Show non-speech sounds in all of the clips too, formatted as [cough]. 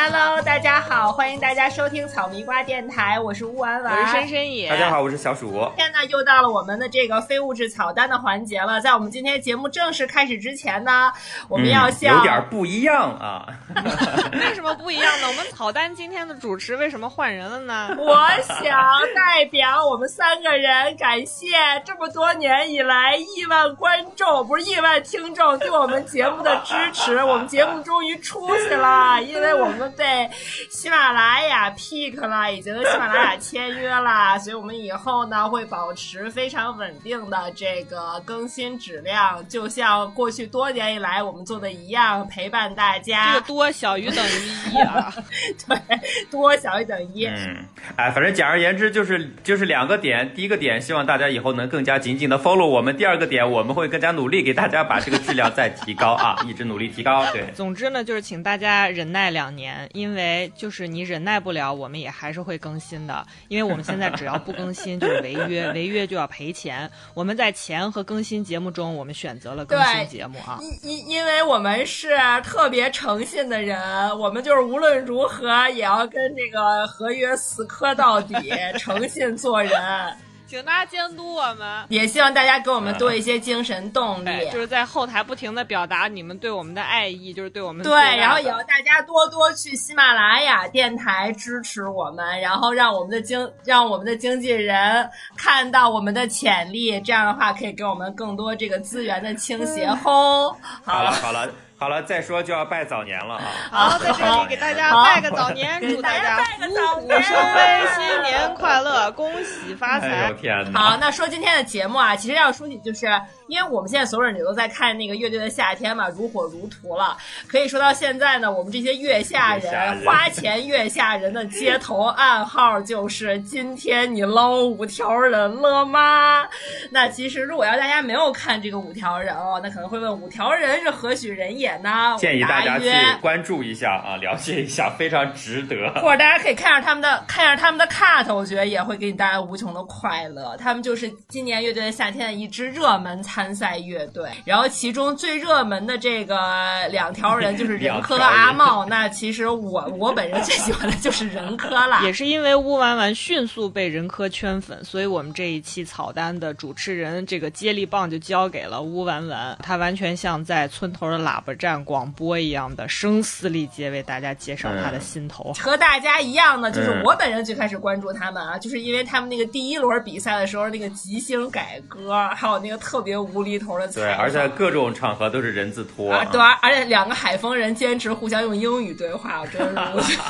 Hello，大家好，欢迎大家收听草莓瓜电台，我是乌丸丸，我是深深野。大家好，我是小鼠。今天呢，又到了我们的这个非物质草单的环节了。在我们今天节目正式开始之前呢，我们要向、嗯、有点不一样啊。[laughs] 为什么不一样呢？我们草单今天的主持为什么换人了呢？我想代表我们三个人感谢这么多年以来亿万观众，不是亿万听众对我们节目的支持。我们节目终于出息了，因为我们被喜马拉雅 pick 了，已经跟喜马拉雅签约了，所以我们以后呢会保持非常稳定的这个更新质量，就像过去多年以来我们做的一样，陪伴大家。这个多小于等于一啊？[laughs] 对，多小于等于一。嗯，哎，反正简而言之就是就是两个点，第一个点希望大家以后能更加紧紧的 follow 我们，第二个点我们会更加努力给大家把这个质量再提高啊，一直努力提高。对，总之呢就是请大家忍耐两年，因为就是你忍耐不了，我们也还是会更新的，因为我们现在只要不更新就是违约，违约就要赔钱。我们在钱和更新节目中，我们选择了更新节目啊，因因因为我们是特别诚信的人，我们就是无论如何也要跟这个合约死磕到底，诚信做人。请大家监督我们，也希望大家给我们多一些精神动力，就是在后台不停的表达你们对我们的爱意，就是对我们对，然后也要大家多多去喜马拉雅电台支持我们，然后让我们的经让我们的经纪人看到我们的潜力，这样的话可以给我们更多这个资源的倾斜。吼，好了好了。好了，再说就要拜早年了啊！好，在这里给大家拜个早年，祝大家虎虎生威，新年快乐，恭喜发财！哎呦天哪！好，那说今天的节目啊，其实要说起就是。因为我们现在所有人也都在看那个乐队的夏天嘛，如火如荼了。可以说到现在呢，我们这些月下人花钱月下人的街头暗号就是：“今天你捞五条人了吗？”那其实如果要大家没有看这个五条人哦，那可能会问五条人是何许人也呢？建议大家去关注一下啊，了解一下，非常值得。或者大家可以看下他们的看下他们的 cut，我觉得也会给你带来无穷的快乐。他们就是今年乐队的夏天的一支热门参赛乐队，然后其中最热门的这个两条人就是仁科和阿茂。那其实我 [laughs] 我本人最喜欢的就是仁科了，也是因为乌丸丸迅速被任科圈粉，所以我们这一期草单的主持人这个接力棒就交给了乌丸丸，他完全像在村头的喇叭站广播一样的声嘶力竭为大家介绍他的心头。和大家一样呢，就是我本人最开始关注他们啊，就是因为他们那个第一轮比赛的时候那个即兴改歌，还有那个特别无厘头的采对，而且各种场合都是人字拖。啊，对，而且两个海丰人坚持互相用英语对话，我真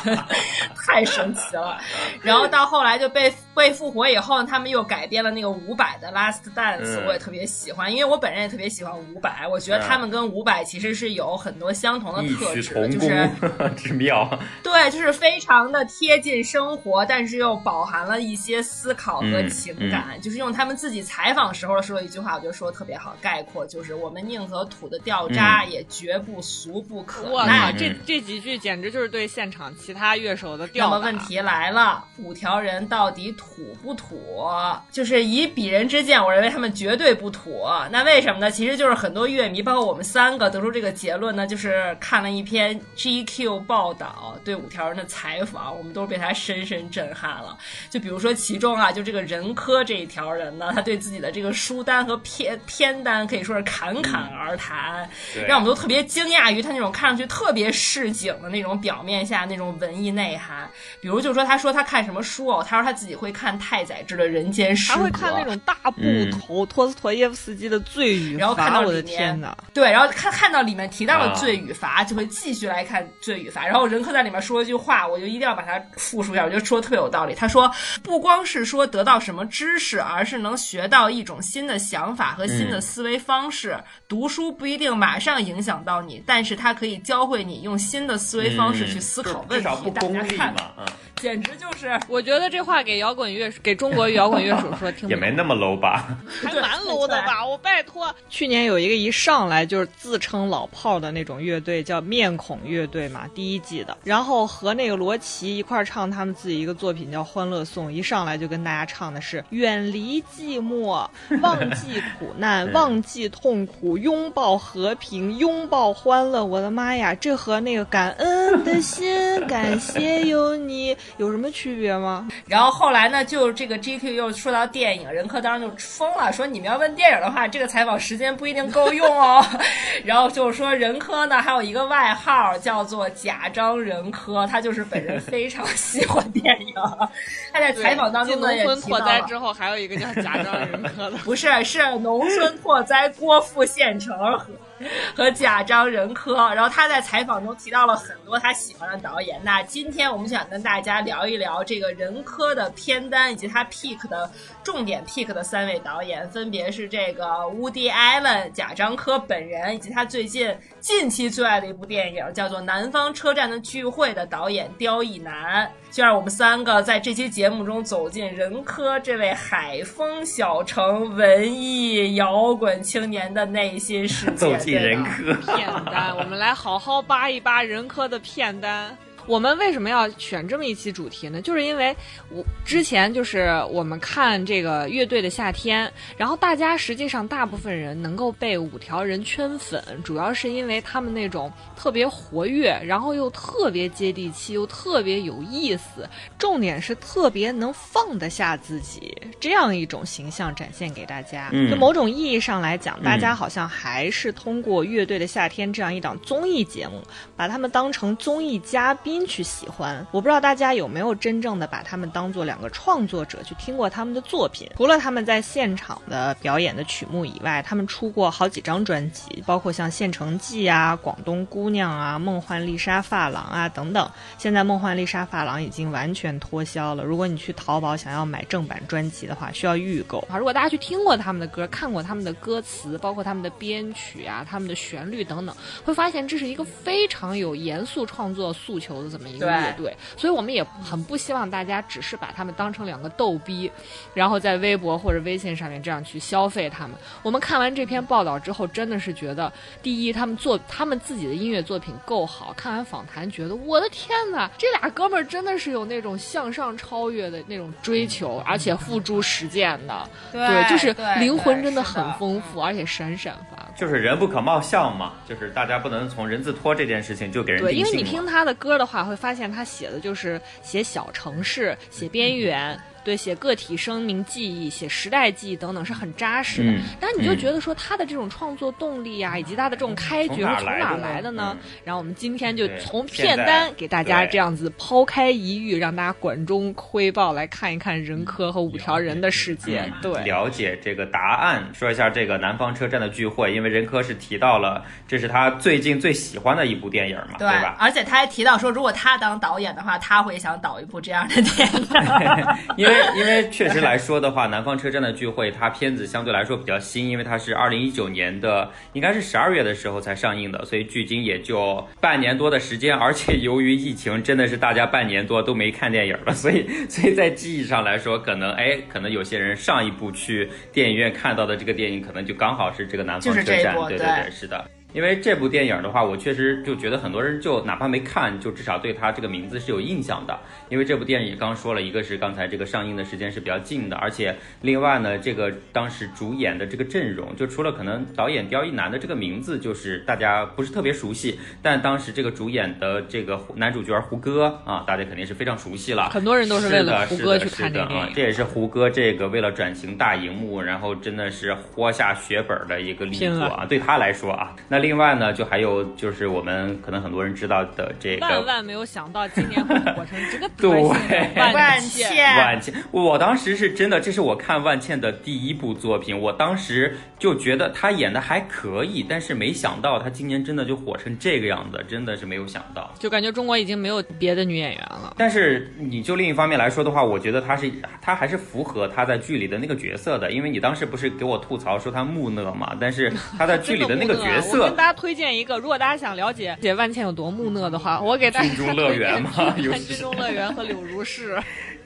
是 [laughs] 太神奇了。[laughs] 然后到后来就被被复活以后，他们又改编了那个伍佰的《Last Dance》，嗯我也特别喜欢，因为我本人也特别喜欢伍佰，我觉得他们跟伍佰其实是有很多相同的特质，同就是工 [laughs] 之妙。对，就是非常的贴近生活，但是又饱含了一些思考和嗯情感。就是用他们自己采访时候说的一句话，我觉得说的特别好概括，就是我们宁可土的掉渣，也绝不俗不可耐。，这这几句简直就是对现场其他乐手的那吊打。么问题来了，五条人到底土不土？就是以鄙人之见，我认为他们绝对不土。那为什么呢？其实就是很多乐迷，包括我们三个得出这个结论呢，就是看了一篇 GQ 报道对五条人的采访，我们都被他深深震撼了。就比如说其中啊，就这个任科这一条人呢，他对自己的这个书单和片片单可以说是侃侃而谈，对让我们都特别惊讶于他那种看上去特别市井的那种表面下那种文艺内涵。比如就说他说他看什么书哦，他说他自己会看太宰治的《人间失格》，他会看那种大部头、托斯托耶夫斯基的《罪与罚》，然后看到我的天哪！对，然后看看到里面提到了啊罪与罚，就会继续来看罪与罚。然后任科在里面说一句话，我就一定要把它复述一下，我觉得说的特别有道理。他说，不光是说得到什么知识，而是能学到一种新的想法和新的思维方式。读书不一定马上影响到你，但是它可以教会你用新的思维方式去思考问题。嗯至少不大家看功利嘛，嗯。简直就是。我觉得这话给摇滚乐给中国摇滚乐手说听 [laughs] 也没那么 low 吧？还蛮 low 的吧？我拜托，去年有一个一上来就是自称老炮的那种乐队，叫面孔乐队嘛，第一季的，然后和那个罗琦一块儿唱他们自己一个作品叫《欢乐颂》，一上来就跟大家唱的是远离寂寞，忘记苦难，[laughs] 忘记痛苦，拥抱和平，拥抱欢乐。我的妈呀，这和那个感恩的心，感谢有你有什么区别吗？然后后来呢，就这个 GQ 又说到电影，任科当时就疯了，说你们要问电影的话，这个采访时间不一定够用哦。[laughs] 然后就是说任科呢还有一个外号叫做假张任科，他就是本人非常喜欢电影。[laughs] 他在采访当中呢也农村提到了，拓哉之后，还有一个叫假张任科的。不是是农村拓哉郭富县城和 [laughs] 和贾樟人科。然后他在采访中提到了很多他喜欢的导演。那今天我们想跟大家聊一聊这个任科的片单以及他 pick 的重点 pick 的三位导演，分别是这个 Woody Allen 贾樟柯本人，以及他最近近期最爱的一部电影叫做《南方车站的聚会》的导演刁亦男。就让我们三个在这期节目中走进任科这位海丰小城文艺摇滚青年的内心世界。[laughs] 人科。片单，我们来好好扒一扒人科的片单。我们为什么要选这么一期主题呢？就是因为我之前就是我们看这个乐队的夏天，然后大家实际上大部分人能够被五条人圈粉，主要是因为他们那种特别活跃，然后又特别接地气，又特别有意思，重点是特别能放得下自己这样一种形象展现给大家。嗯就某种意义上来讲，大家嗯好像还是通过《乐队的夏天》这样一档综艺节目，把他们当成综艺嘉宾去喜欢。我不知道大家有没有真正的把他们当做两个创作者去听过他们的作品。除了他们在现场的表演的曲目以外，他们出过好几张专辑，包括像《县城记》啊、《广东姑娘》啊、《梦幻丽莎发廊》啊等等。现在《梦幻丽莎发廊》已经完全脱销了，如果你去淘宝想要买正版专辑的话，需要预购。啊，如果大家去听过他们的歌，看过他们的歌词，包括他们的编曲啊、他们的旋律等等，会发现这是一个非常有严肃创作诉求的这么一个乐队。所以我们也很不希望大家只是把他们当成两个逗逼，然后在微博或者微信上面这样去消费他们。我们看完这篇报道之后，真的是觉得，第一，他们做他们自己的音乐作品够好；看完访谈，觉得我的天哪，这俩哥们儿真的是有那种向上超越的那种追求，而且付诸实践的。对就是灵魂真的很丰富，而且闪闪发光。就是人不可貌相嘛，就是大家不能从人字拖这件事情就给人对，因为。你听他的歌的话，会发现他写的就是写小城市、写边缘，对，写个体生命记忆、写时代记忆等等，是很扎实的。嗯但是你就嗯觉得说他的这种创作动力啊，以及他的这种开掘是从哪儿来的呢？嗯然后我们今天就从片单给大家这样子抛开一域，让大家管中窥豹，来看一看任科和五条人的世界。嗯对，了解这个答案，说一下这个南方车站的聚会，因为任科是提到了这是他最近最喜欢的一部电影嘛，对吧？而且他还提到说，如果他当导演的话，他会想导一部这样的电影。[laughs] [laughs] 因为因为确实来说的话，南方车站的聚会，它片子相对来说比较新，因为它是二零一九年的，应该是十二月的时候才上映的，所以距今也就半年多的时间。而且由于疫情，真的是大家半年多都没看电影了，所以所以在记忆上来说，可能哎，可能有些人上一部去电影院看到的这个电影，可能就刚好是这个南方车站，对对对，是的。因为这部电影的话，我确实就觉得很多人就哪怕没看，就至少对他这个名字是有印象的。因为这部电影刚说了一个是刚才这个上映的时间是比较近的，而且另外呢，这个当时主演的这个阵容，就除了可能导演刁亦男的这个名字就是大家不是特别熟悉，但当时这个主演的这个男主角胡歌啊，大家肯定是非常熟悉了。很多人都是为了胡歌去看这个电影。啊这也是胡歌这个为了转型大荧幕，然后真的是活下血本的一个力作啊！对他来说啊，那另外呢，就还有就是我们可能很多人知道的这个万万没有想到今年会火成这个对 [laughs] 德行万万茜万茜，我当时是真的，这是我看万茜的第一部作品，我当时就觉得她演的还可以，但是没想到她今年真的就火成这个样子，真的是没有想到。就感觉中国已经没有别的女演员了。但是你就另一方面来说的话，我觉得他是他还是符合他在剧里的那个角色的，因为你当时不是给我吐槽说他木讷嘛，但是 [laughs] 他在剧里的那个角真的木讷啊我跟大家推荐一个，如果大家想了解解万茜有多木讷的话，我给大家军中乐园嘛看军 [laughs] 中乐园和柳如是。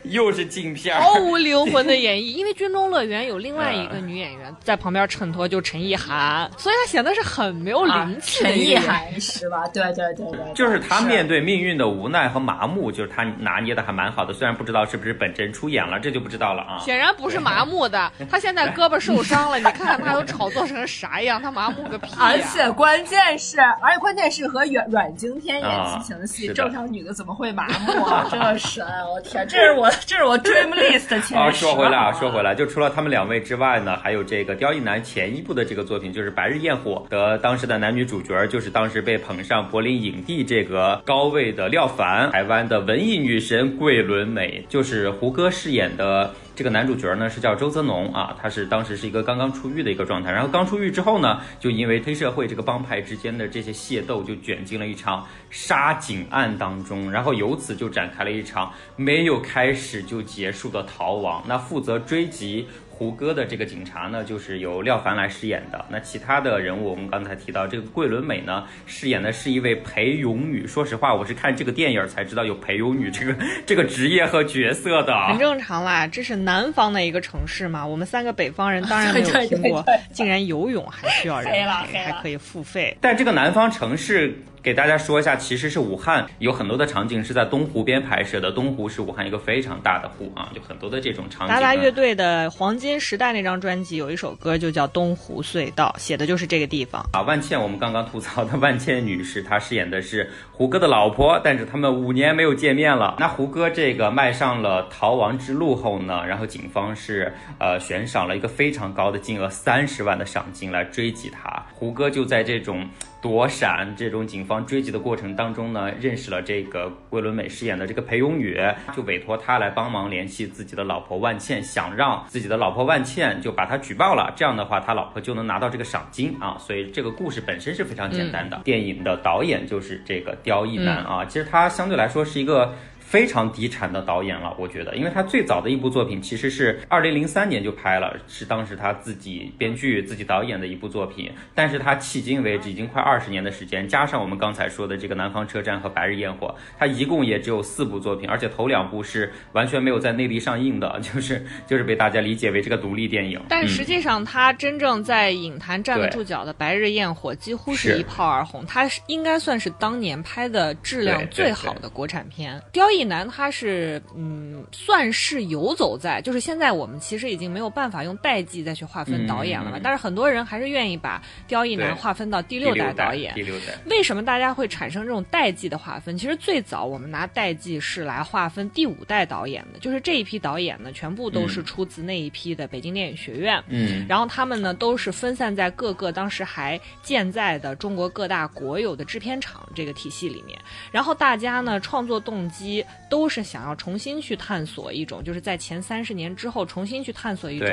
[laughs] 又是镜片，毫无灵魂的演绎。因为《军中乐园》有另外一个女演员在旁边衬托，就陈意涵，所以她显得是很没有灵气的陈意。涵是吧？对对对对，就是她面对命运的无奈和麻木，就是她拿捏的还蛮好的。虽然不知道是不是本真出演了，这就不知道了啊。显然不是麻木的，她现在胳膊受伤了，你看看她都炒作成啥样，她麻木个屁呀、[laughs] 而且关键是，而且关键是和阮阮经天演啊激情戏，是的正常女的怎么会麻木啊？这是，哎我天，这是我 [laughs] 这是我 dream list [laughs] 前啊，十。说回来啊，说回来，就除了他们两位之外呢，还有这个刁亦男前一部的这个作品，就是《白日焰火》的当时的男女主角，就是当时被捧上柏林影帝这个高位的廖凡，台湾的文艺女神桂纶镁，就是胡歌饰演的。这个男主角呢是叫周泽农啊，他是当时是一个刚刚出狱的一个状态，然后刚出狱之后呢，就因为黑社会这个帮派之间的这些械斗，就卷进了一场杀警案当中，然后由此就展开了一场没有开始就结束的逃亡。那负责追击胡歌的这个警察呢，就是由廖凡来饰演的。那其他的人物，我们刚才提到这个桂纶镁呢，饰演的是一位陪泳女。说实话，我是看这个电影才知道有陪泳女这个 [laughs] 这个职业和角色的。很正常啦，这是南方的一个城市嘛，我们三个北方人当然没有听过 [laughs] 竟然游泳还需要人陪，黑还可以付费。但这个南方城市，给大家说一下，其实是武汉有很多的场景是在东湖边拍摄的。东湖是武汉一个非常大的湖啊，有很多的这种场景呢。达达乐队的《黄金时代》那张专辑有一首歌就叫《东湖隧道》，写的就是这个地方。啊，万茜，我们刚刚吐槽的万茜女士，她饰演的是胡歌的老婆，但是他们五年没有见面了。那胡歌这个迈上了逃亡之路后呢，然后警方是呃悬赏了一个非常高的金额，三十万的赏金来追击他。胡歌就在这种躲闪、这种警方追击的过程当中呢，认识了这个桂纶镁饰演的这个裴勇宇，就委托他来帮忙联系自己的老婆万茜，想让自己的老婆万茜就把他举报了，这样的话他老婆就能拿到这个赏金啊。所以这个故事本身是非常简单的。电影的导演就是这个刁亦男啊，其实他相对来说是一个。非常低产的导演了，我觉得，因为他最早的一部作品其实是二零零三年就拍了，是当时他自己编剧、自己导演的一部作品，但是他迄今为止已经快二十年的时间，加上我们刚才说的这个《南方车站》和《白日焰火》，他一共也只有四部作品，而且头两部是完全没有在内地上映的，[laughs] 就是就是被大家理解为这个独立电影。但嗯。实际上，他真正在影坛站得住脚的《白日焰火》几乎是是。一炮而红，他是应该算是当年拍的质量最好的国产片。刁亦男他是嗯，算是游走在，就是现在我们其实已经没有办法用代际再去划分导演了吧，嗯但是很多人还是愿意把刁亦男划分到第第六代导演。第六代，为什么大家会产生这种代际的划分？其实最早我们拿代际是来划分第五代导演的，就是这一批导演呢，全部都是出自那一批的北京电影学院。嗯，然后他们呢都是分散在各个当时还健在的中国各大国有的制片厂这个体系里面。然后大家呢创作动机都是想要重新去探索一种，就是在前三十年之后重新去探索一种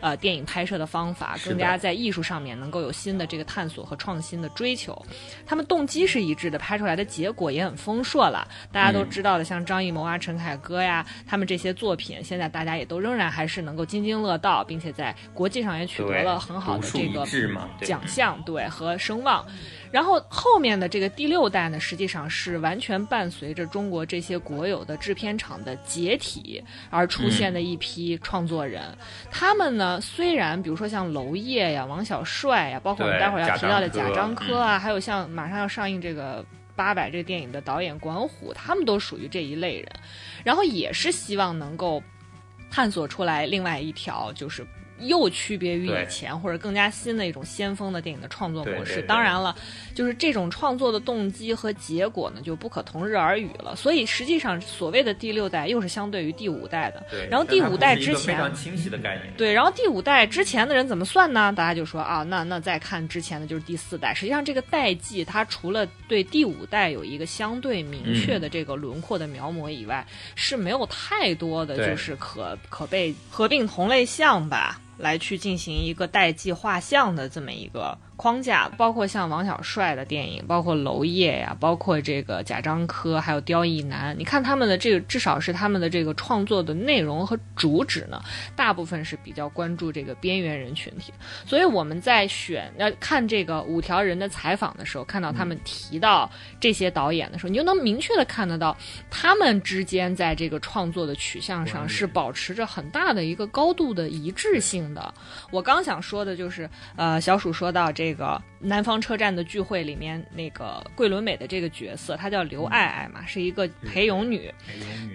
呃电影拍摄的方法，更加在艺术上面能够有新的这个探索和创新的追求。他们动机是一致的，拍出来的结果也很丰硕了。大家都知道的，像张艺谋啊、陈凯歌呀，他们这些作品，现在大家也都仍然还是能够津津乐道，并且在国际上也取得了很好的这个奖项，对和声望。然后后面的这个第六代呢，实际上是完全伴随着中国这些国有的制片厂的解体而出现的一批创作人。他们呢，虽然比如说像娄烨呀、王小帅呀，包括我们待会儿要提到的贾樟柯柯啊，还有像马上要上映这个。八百这个电影的导演管虎，他们都属于这一类人，然后也是希望能够探索出来另外一条，就是又区别于以前或者更加新的一种先锋的电影的创作模式。当然了，就是这种创作的动机和结果呢，就不可同日而语了。所以实际上，所谓的第六代又是相对于第五代的。对。然后第五代之但它不是一个非前常清晰的概念。对，然后第五代之前的人怎么算呢？大家就说啊，那那再看之前的就是第四代。实际上，这个代际它除了对第五代有一个相对明确的这个轮廓的描摹以外，是没有太多的就是可可被合并同类项吧，来去进行一个代际画像的这么一个框架，包括像王小帅的电影，包括娄烨呀，包括这个贾樟柯，还有刁亦男，你看他们的这个，至少是他们的这个创作的内容和主旨呢，大部分是比较关注这个边缘人群体。所以我们在选要看这个五条人的采访的时候，看到他们提到这些导演的时候，你就能明确的看得到他们之间在这个创作的取向上是保持着很大的一个高度的一致性的。我刚想说的就是，呃，小鼠说到这个南方车站的聚会里面那个桂纶镁的这个角色，她叫刘爱爱嘛，是一个陪泳女。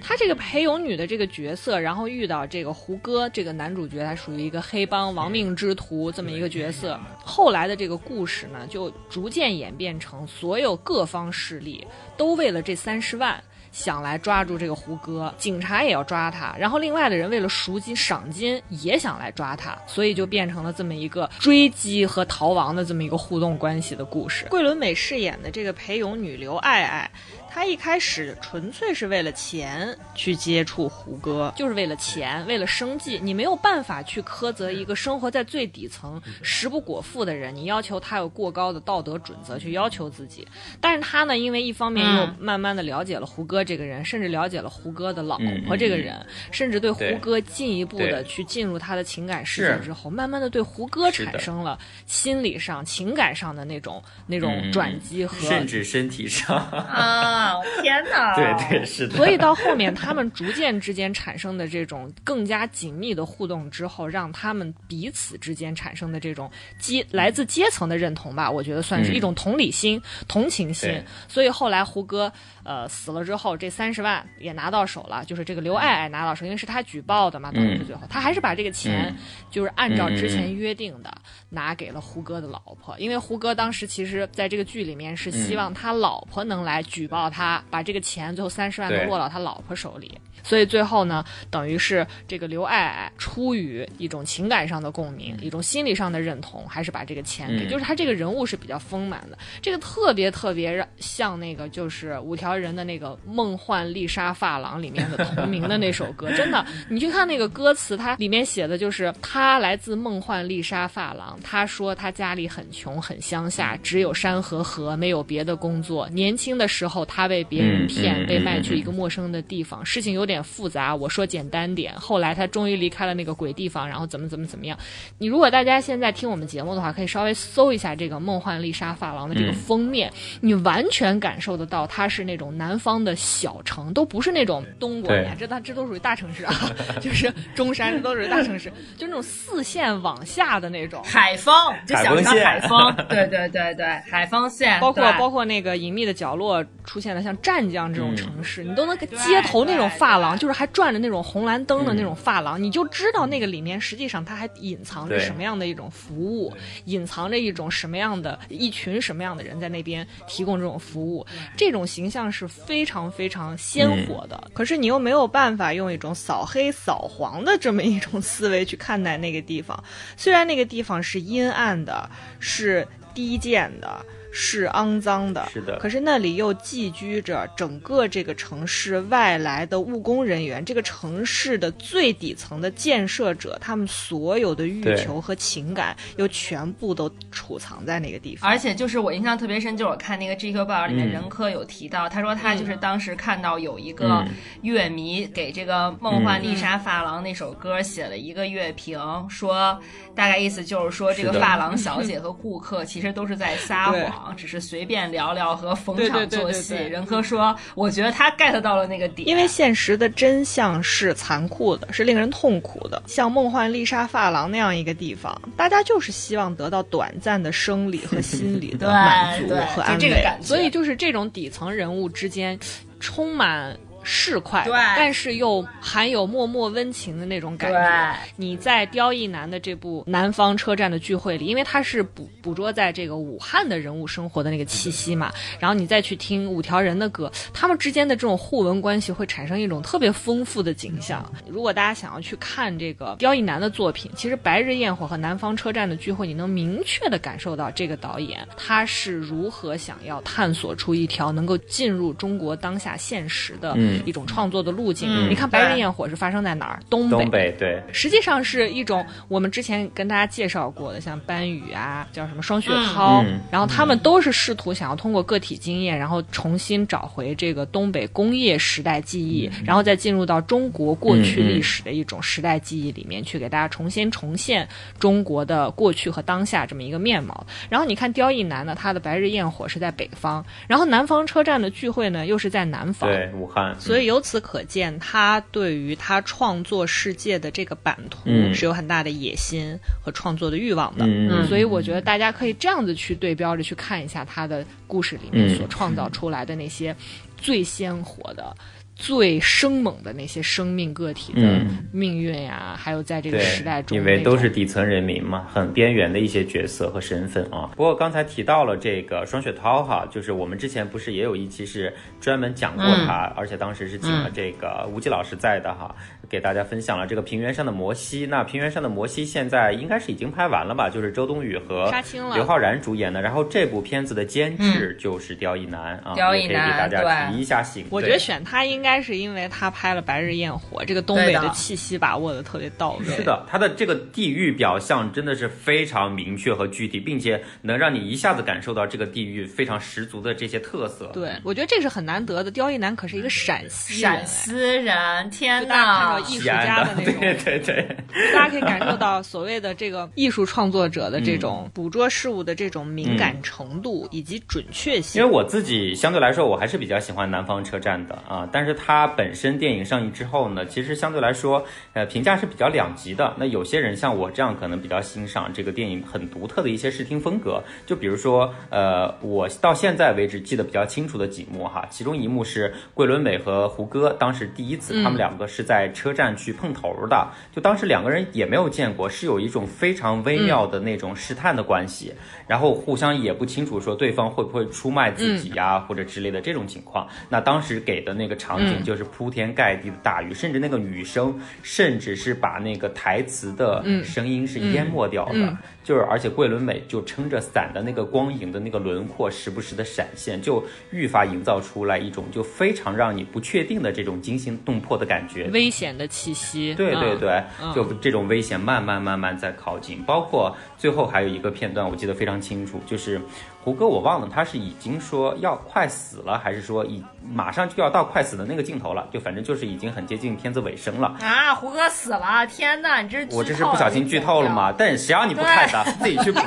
她这个陪泳女的这个角色，然后遇到这个胡歌这个男主角，他属于一个黑帮亡命之徒这么一个角色。后来的这个故事呢，就逐渐演变成所有各方势力都为了这三十万。想来抓住这个胡歌，警察也要抓他，然后另外的人为了赎金赏金也想来抓他，所以就变成了这么一个追击和逃亡的这么一个互动关系的故事。桂纶镁饰演的这个陪勇女刘爱爱。他一开始纯粹是为了钱去接触胡歌，就是为了钱，为了生计。你没有办法去苛责一个生活在最底层、食不果腹的人，你要求他有过高的道德准则去要求自己。但是他呢，因为一方面又慢慢的了解了胡歌这个人，甚至了解了胡歌的老婆这个人，甚至对胡歌进一步的去进入他的情感世界之后，慢慢的对胡歌产生了心理上、情感上的那种那种转机和甚至身体上啊。天哪！对对是的。所以到后面，他们逐渐之间产生的这种更加紧密的互动之后，让他们彼此之间产生的这种阶来自阶层的认同吧，我觉得算是一种同理心、同情心。所以后来胡歌。呃，死了之后，这三十万也拿到手了，就是这个刘爱爱拿到手，因为是他举报的嘛，等于是最后，他还是把这个钱，就是按照之前约定的拿给了胡歌的老婆，因为胡歌当时其实在这个剧里面是希望他老婆能来举报他，把这个钱最后三十万都落到他老婆手里。所以最后呢，等于是这个刘爱爱出于一种情感上的共鸣，一种心理上的认同，还是把这个钱给，就是他这个人物是比较丰满的，这个特别特别让像那个就是五条人的那个梦幻丽莎发廊里面的同名的那首歌，真的，你去看那个歌词，它里面写的就是他来自梦幻丽莎发廊，他说他家里很穷，很乡下，只有山和河，没有别的工作。年轻的时候他被别人骗，被卖去一个陌生的地方，事情有点。复杂，我说简单点。后来他终于离开了那个鬼地方，然后怎么怎么怎么样？你如果大家现在听我们节目的话，可以稍微搜一下这个《梦幻丽莎发廊》的这个封面，你完全感受得到它是那种南方的小城，都不是那种东莞呀，这它这都属于大城市啊，[laughs] 就是中山这都属于大城市，就那种四线往下的那种海风，就想成海风，对对对对，海丰县，包括包括那个隐秘的角落出现了像湛江这种城市，你都能街头那种发廊。就是还转着那种红蓝灯的那种发廊，你就知道那个里面实际上它还隐藏着什么样的一种服务，隐藏着一种什么样的一群什么样的人在那边提供这种服务，这种形象是非常非常鲜活的。可是你又没有办法用一种扫黑扫黄的这么一种思维去看待那个地方，虽然那个地方是阴暗的，是低贱的。是肮脏的，是的。可是那里又寄居着整个这个城市外来的务工人员，这个城市的最底层的建设者，他们所有的欲求和情感又全部都储藏在那个地方。而且就是我印象特别深，就是我看那个 GQ 报道里面，任科有提到，他说他就是当时看到有一个乐迷给这个《梦幻丽莎发廊》那首歌写了一个乐评，说大概意思就是说，这个发廊 [laughs] 小姐和顾客其实都是在撒谎。只是随便聊聊和逢场作戏。任科说：“我觉得他 get 到了那个点，因为现实的真相是残酷的，是令人痛苦的。像梦幻丽莎发廊那样一个地方，大家就是希望得到短暂的生理和心理的 [laughs] 满足和安慰。所以就是这种底层人物之间充满。”市侩，但是又含有脉脉温情的那种感觉。你在刁亦男的这部《南方车站的聚会》里，因为他是捕捕捉在这个武汉的人物生活的那个气息嘛，然后你再去听五条人的歌，他们之间的这种互文关系会产生一种特别丰富的景象。如果大家想要去看这个刁亦男的作品，其实《白日焰火》和《南方车站的聚会》，你能明确的感受到这个导演他是如何想要探索出一条能够进入中国当下现实的。一种创作的路径。嗯你看《白日焰火》是发生在哪儿？东北。东北对，实际上是一种我们之前跟大家介绍过的，像班宇啊，叫什么双雪涛，嗯然后他们都是试图想要通过个体经验，然后重新找回这个东北工业时代记忆，嗯然后再进入到中国过去历史的一种时代记忆里面去，给大家重新重现中国的过去和当下这么一个面貌。然后你看刁亦男呢，他的《白日焰火》是在北方，然后南方车站的聚会呢又是在南方，对武汉，所以由此可见，他对于他创作世界的这个版图嗯是有很大的野心和创作的欲望的。嗯嗯所以我觉得大家可以这样子去对标着去看一下他的故事里面嗯所创造出来的那些最鲜活的。最生猛的那些生命个体的嗯。命运呀、还有在这个，时代中，因为都是底层人民嘛，很边缘的一些角色和身份啊。不过刚才提到了这个双雪涛哈，就是我们之前不是也有一期是专门讲过他，而且当时是请了这个吴季老师在的哈，给大家分享了这个平原上的摩西。那平原上的摩西现在应该是已经拍完了吧？就是周冬雨和杀青了刘昊然主演的。然后这部片子的监制就是刁亦男啊，刁亦男可以给大男家提一下醒。我觉得选他应该是因为他拍了《白日焰火》，这个东北的的气息把握的特别到位。是的，他的这个地域表象真的是非常明确和具体，并且能让你一下子感受到这个地域非常十足的这些特色。对，我觉得这是很难得的。刁亦男可是一个陕西人，陕西人，天呐到！艺术家的那种，对 [laughs] 对对，[laughs] 大家可以感受到所谓的这个艺术创作者的这种捕捉事物的这种敏感程度以及准确性。因为我自己相对来说，我还是比较喜欢南方车站的啊，但是它本身电影上映之后呢，其实相对来说，呃，评价是比较两极的。那有些人像我这样，可能比较欣赏这个电影很独特的一些视听风格，就比如说，呃，我到现在为止记得比较清楚的几幕哈，其中一幕是桂纶镁和胡歌当时第一次他们两个是在车站去碰头的，就当时两个人也没有见过，是有一种非常微妙的那种试探的关系，然后互相也不清楚说对方会不会出卖自己呀、或者之类的这种情况。那当时给的那个场景就是铺天盖地的大雨，甚至那个女生甚至是把那个台词的声音是淹没掉的。就是，而且桂纶镁就撑着伞的那个光影的那个轮廓，时不时的闪现，就愈发营造出来一种就非常让你不确定的这种惊心动魄的感觉。危险的气息，对对嗯对，就这种危险慢慢慢慢在靠近，包括最后还有一个片段，我记得非常清楚，就是胡歌我忘了他是已经说要快死了，还是说已马上就要到快死的那个镜头了，就反正就是已经很接近片子尾声了。啊，胡歌死了！天呐，你这是我这是不小心剧透了吗？？但谁让你不看的，自己去补。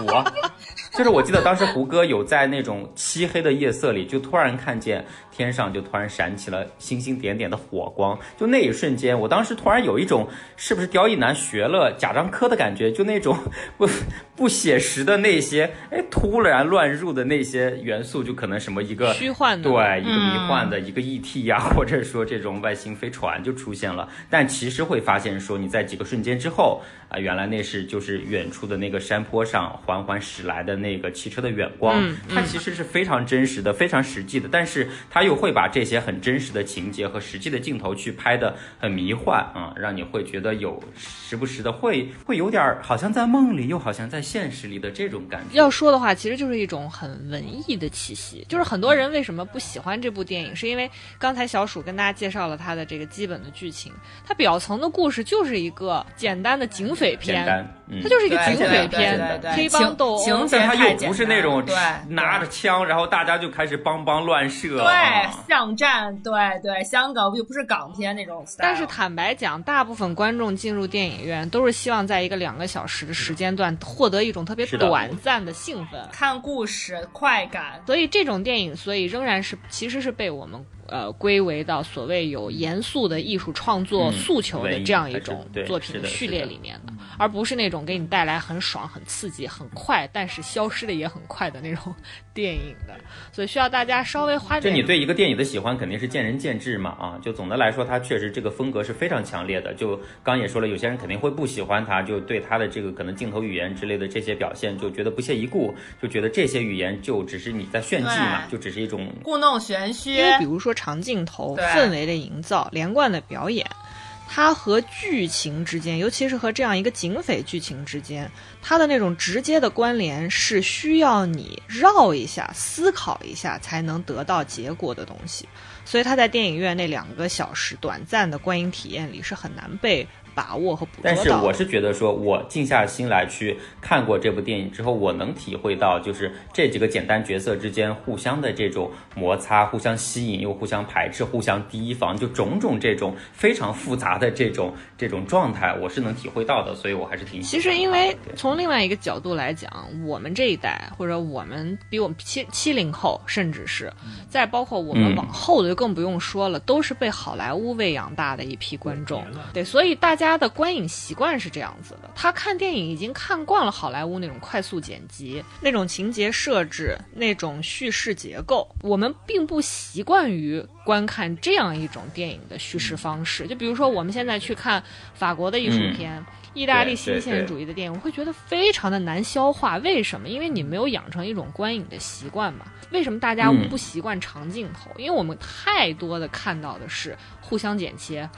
就是我记得当时胡歌有在那种漆黑的夜色里，就突然看见天上就突然闪起了星星点点的火光，就那一瞬间，我当时突然有一种是不是刁亦男学了贾樟柯的感觉，就那种不不写实的那些，哎，突然乱入的那些元素，就可能什么一个虚幻的，对，一个迷幻的一个 ET 呀、或者说这种外星飞船就出现了。但其实会发现说，你在几个瞬间之后啊、原来那是就是远处的那个山坡上缓缓驶来的那个汽车的远光，嗯它其实是非常真实的、非常实际的。但是它又会把这些很真实的情节和实际的镜头去拍的很迷幻啊、让你会觉得有时不时的会会有点儿好像在梦里，又好像在现实里的这种感觉。要说的话，其实就是一种很文艺的气息。就是很多人为什么不喜欢这部电影，是因为刚才小鼠跟大家介绍了它的这个基本的剧情，它表层的故事就是一个简单的警匪片，简单，嗯，它就是一个警匪片对对，黑帮斗殴。情情节但他又不是那种对拿着枪，然后大家就开始帮帮乱射。对啊巷战，对对，香港又不是港片那种。但是坦白讲，大部分观众进入电影院都是希望在一个两个小时的时间段获得一种特别短暂的兴奋。看故事快感，所以这种电影，所以仍然是其实是被我们呃归为到所谓有严肃的艺术创作嗯诉求的这样一种作品的序列里面的，而不是那种给你带来很爽、很刺激、很快，但是消失的也很快的那种 [laughs] 电影的。所以需要大家稍微花点就你对一个电影的喜欢肯定是见仁见智嘛啊，就总的来说，它确实这个风格是非常强烈的。就刚也说了，有些人肯定会不喜欢它，就对它的这个可能镜头语言之类的这些表现就觉得不屑一顾，就觉得这些语言就只是你在炫技嘛，就只是一种故弄玄虚因，为比如说长镜头、氛围的营造、连贯的表演。它和剧情之间，尤其是和这样一个警匪剧情之间，它的那种直接的关联是需要你绕一下、思考一下才能得到结果的东西。所以它在电影院那两个小时短暂的观影体验里是很难被。把握和捕捉但是我是觉得说，我静下心来去看过这部电影之后，我能体会到，就是这几个简单角色之间互相的这种摩擦，互相吸引又互相排斥，互相提防，就种种这种非常复杂的这种这种状态，我是能体会到的，所以我还是挺。其实，因为从另外一个角度来讲，我们这一代或者我们比我们七七零后，甚至是再包括我们往后的就更不用说了，都是被好莱坞喂养大的一批观众。对，所以大家。他的观影习惯是这样子的，他看电影已经看惯了好莱坞那种快速剪辑、那种情节设置、那种叙事结构，我们并不习惯于观看这样一种电影的叙事方式。就比如说，我们现在去看法国的艺术片、意大利新现实主义的电影，我会觉得非常的难消化。为什么？因为你没有养成一种观影的习惯嘛。为什么大家不习惯长镜头？因为我们太多的看到的是互相剪切、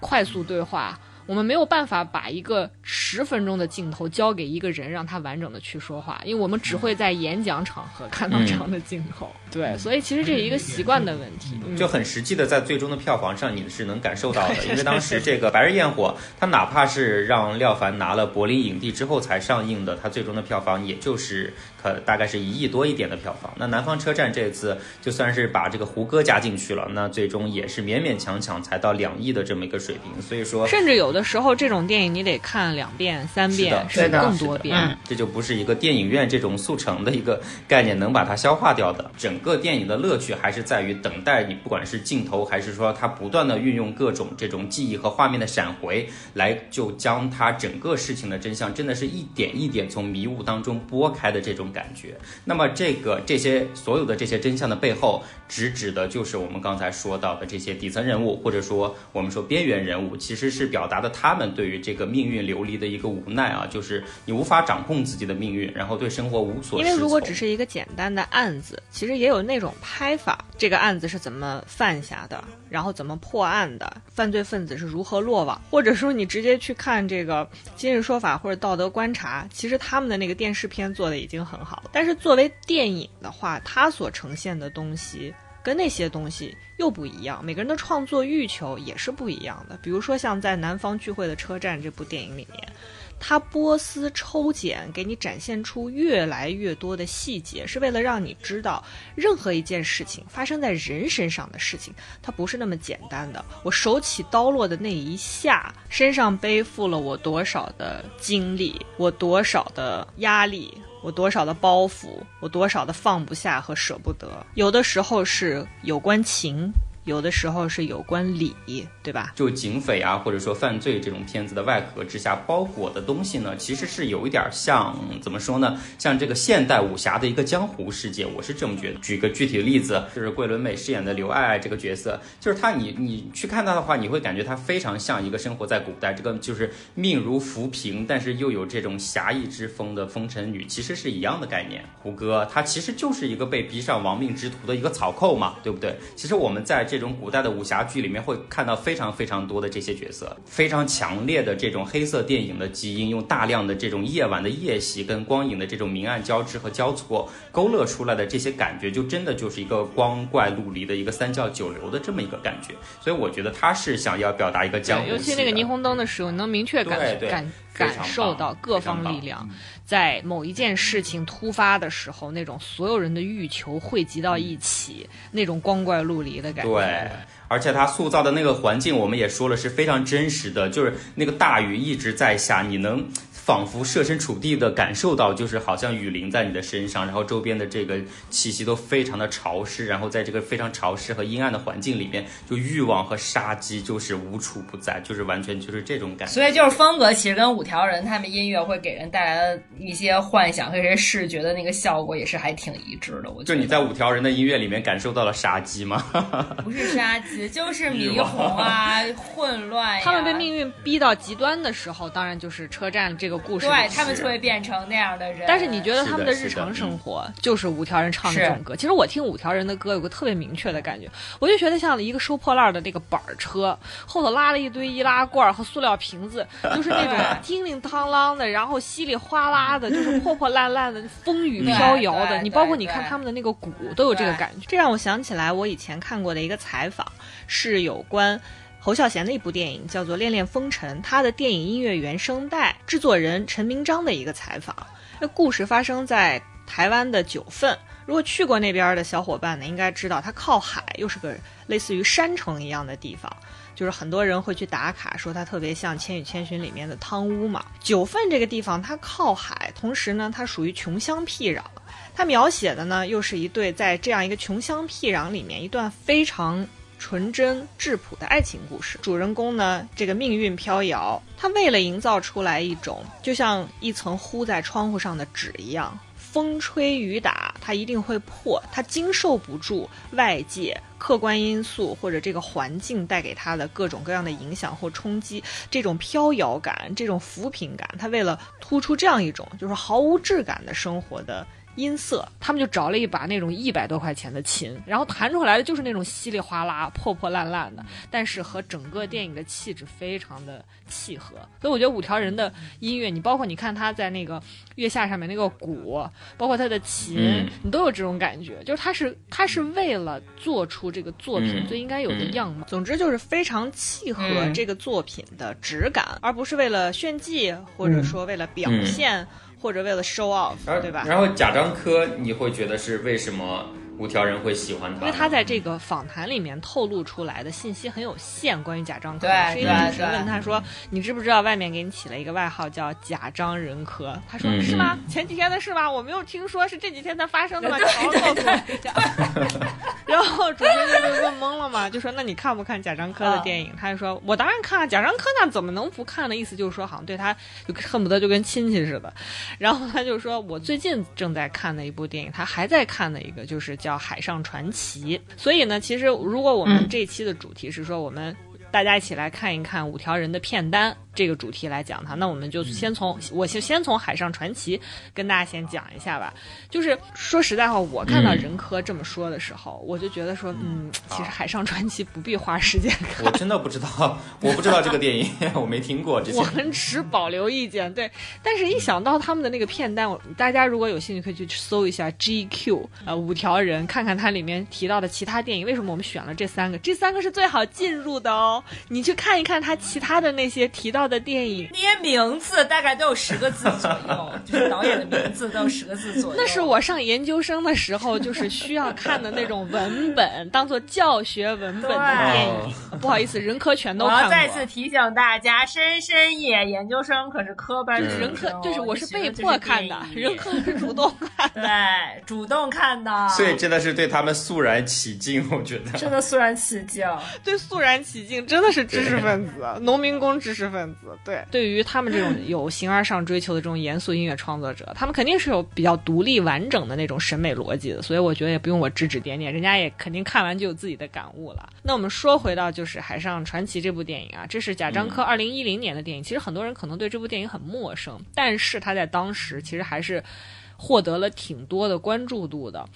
快速对话。我们没有办法把一个十分钟的镜头交给一个人，让他完整的去说话，因为我们只会在演讲场合看到这样的镜头。对，所以其实这是一个习惯的问题，就很实际的在最终的票房上你是能感受到的。因为当时这个《白日焰火》，它哪怕是让廖凡拿了柏林影帝之后才上映的，它最终的票房也就是可大概是一亿多一点的票房。那《南方车站》这次就算是把这个胡歌加进去了，那最终也是勉勉强强才到两亿的这么一个水平。所以说，甚至有的时候这种电影你得看两遍、三遍，甚至更多遍，这就不是一个电影院这种速成的一个概念能把它消化掉的。整个电影的乐趣还是在于等待你，不管是镜头还是说它不断的运用各种这种记忆和画面的闪回，来就将它整个事情的真相，真的是一点一点从迷雾当中拨开的这种感觉。那么这个这些所有的这些真相的背后，直指的就是我们刚才说到的这些底层人物，或者说我们说边缘人物，其实是表达的他们。对于这个命运流离的一个无奈啊，就是你无法掌控自己的命运，然后对生活无所。因为如果只是一个简单的案子，其实也有那种拍法，这个案子是怎么犯下的，然后怎么破案的，犯罪分子是如何落网，或者说你直接去看这个《今日说法》或者《道德观察》，其实他们的那个电视片做的已经很好。但是作为电影的话，它所呈现的东西。跟那些东西又不一样，每个人的创作欲求也是不一样的。比如说，像在《南方聚会的车站》这部电影里面，它波斯抽检给你展现出越来越多的细节，是为了让你知道，任何一件事情发生在人身上的事情，它不是那么简单的。我手起刀落的那一下，身上背负了我多少的经历，我多少的压力。我多少的包袱，我多少的放不下和舍不得，有的时候是有关情。有的时候是有关理，对吧？就警匪啊，或者说犯罪这种片子的外壳之下包裹的东西呢，其实是有一点像怎么说呢？像这个现代武侠的一个江湖世界，我是这么觉得。举个具体的例子，就是桂纶镁饰演的刘爱爱这个角色，就是她，你你去看她的话，你会感觉她非常像一个生活在古代，这个就是命如浮萍，但是又有这种侠义之风的风尘女，其实是一样的概念。胡歌他其实就是一个被逼上亡命之徒的一个草寇嘛，对不对？其实我们在这。这种古代的武侠剧里面会看到非常非常多的这些角色，非常强烈的这种黑色电影的基因，用大量的这种夜晚的夜袭跟光影的这种明暗交织和交错勾勒出来的这些感觉，就真的就是一个光怪陆离的一个三教九流的这么一个感觉。所以我觉得他是想要表达一个江湖，尤其那个霓虹灯的时候，能明确感感感受到各方力量。在某一件事情突发的时候，那种所有人的欲求汇集到一起，那种光怪陆离的感觉。对，而且他塑造的那个环境，我们也说了是非常真实的，就是那个大雨一直在下，你能。仿佛设身处地的感受到，就是好像雨淋在你的身上，然后周边的这个气息都非常的潮湿，然后在这个非常潮湿和阴暗的环境里面，就欲望和杀机就是无处不在，就是完全就是这种感觉。所以就是风格其实跟五条人他们音乐会给人带来的一些幻想和一些视觉的那个效果也是还挺一致的。我就你在五条人的音乐里面感受到了杀机吗？[laughs] 不是杀机，就是迷红啊，混乱。他们被命运逼到极端的时候，当然就是车站这个。个故事对他们就会变成那样的人。但是你觉得他们的日常生活就是五条人唱的这种歌？其实我听五条人的歌有个特别明确的感觉，我就觉得像一个收破烂的那个板车，后头拉了一堆易拉罐和塑料瓶子，就是那种叮铃当啷的，然后稀里哗啦的，就是破破烂烂的，风雨飘摇的。你包括你看他们的那个鼓都有这个感觉，这让我想起来我以前看过的一个采访，是有关。侯孝贤的一部电影叫做《恋恋风尘》，他的电影音乐原声带制作人陈明章的一个采访。那故事发生在台湾的九份。如果去过那边的小伙伴呢，应该知道它靠海，又是个类似于山城一样的地方。就是很多人会去打卡，说它特别像《千与千寻》里面的汤屋嘛。九份这个地方它靠海，同时呢，它属于穷乡僻壤。它描写的呢，又是一对在这样一个穷乡僻壤里面一段非常纯真质朴的爱情故事。主人公呢，这个命运飘摇，他为了营造出来一种就像一层糊在窗户上的纸一样，风吹雨打，它一定会破，它经受不住外界客观因素或者这个环境带给他的各种各样的影响或冲击，这种飘摇感，这种浮萍感，他为了突出这样一种就是毫无质感的生活的。音色，他们就找了一把那种一百多块钱的琴，然后弹出来的就是那种稀里哗啦、破破烂烂的，但是和整个电影的气质非常的契合。所以我觉得五条人的音乐，你包括你看他在那个月下上面那个鼓，包括他的琴，嗯你都有这种感觉，就是他是他是为了做出这个作品嗯最应该有的样貌。总之就是非常契合嗯这个作品的质感，而不是为了炫技，或者说为了表嗯现。或者为了 show off，然后对吧？然后贾樟柯，你会觉得是为什么五条人会喜欢他？因为他在这个访谈里面透露出来的信息很有限，关于贾樟柯，对是一个主持人问他说：“你知不知道外面给你起了一个外号叫贾樟人科？”他说：“嗯是吗？前几天的事吗？我没有听说，是这几天才发生的吗？你好好告诉我一下。”然后主持人就被问懵了嘛，就说：“那你看不看贾樟柯的电影？”他就说：“我当然看了，贾樟柯那怎么能不看呢？”意思就是说，好像对他就恨不得就跟亲戚似的。然后他就说：“我最近正在看的一部电影，他还在看的一个就是叫《海上传奇》。所以呢，其实如果我们这期的主题是说我们。大家一起来看一看五条人的片单这个主题来讲它，那我们就先从、我先先从《海上传奇》跟大家先讲一下吧。就是说实在话，我看到任科这么说的时候，我就觉得说，嗯，其实《海上传奇》不必花时间看。我真的不知道，[laughs] 我不知道这个电影，[laughs] 我没听过我。很持保留意见，对。但是，一想到他们的那个片单，我大家如果有兴趣，可以去搜一下 GQ，呃，五条人，看看它里面提到的其他电影。为什么我们选了这三个？这三个是最好进入的哦。你去看一看他其他的那些提到的电影，那些名字大概都有十个字左右，就是导演的名字都有十个字左右。[laughs] 那是我上研究生的时候就是需要看的那种文本，当做教学文本的电影。不好意思，人科全都我看过。要再次提醒大家，深深夜研究生可是科班对人科就是我是被迫看的，人科是主动看的。对主动看的，所以真的是对他们肃然起敬，我觉得。真的肃然起敬。对，肃然起敬，真的是知识分子，农民工知识分子。对，对于他们这种 [laughs] 有形而上追求的这种严肃音乐创作者，他们肯定是有比较独立完整的那种审美逻辑的，所以我觉得也不用我指指点点，人家也肯定看完就有自己的感悟了。那我们说回到就是《海上传奇》这部电影啊，这是贾樟柯二零一零年的电影，其实很多人可能对这部电影很陌生，但是他在当时其实还是获得了挺多的关注度的。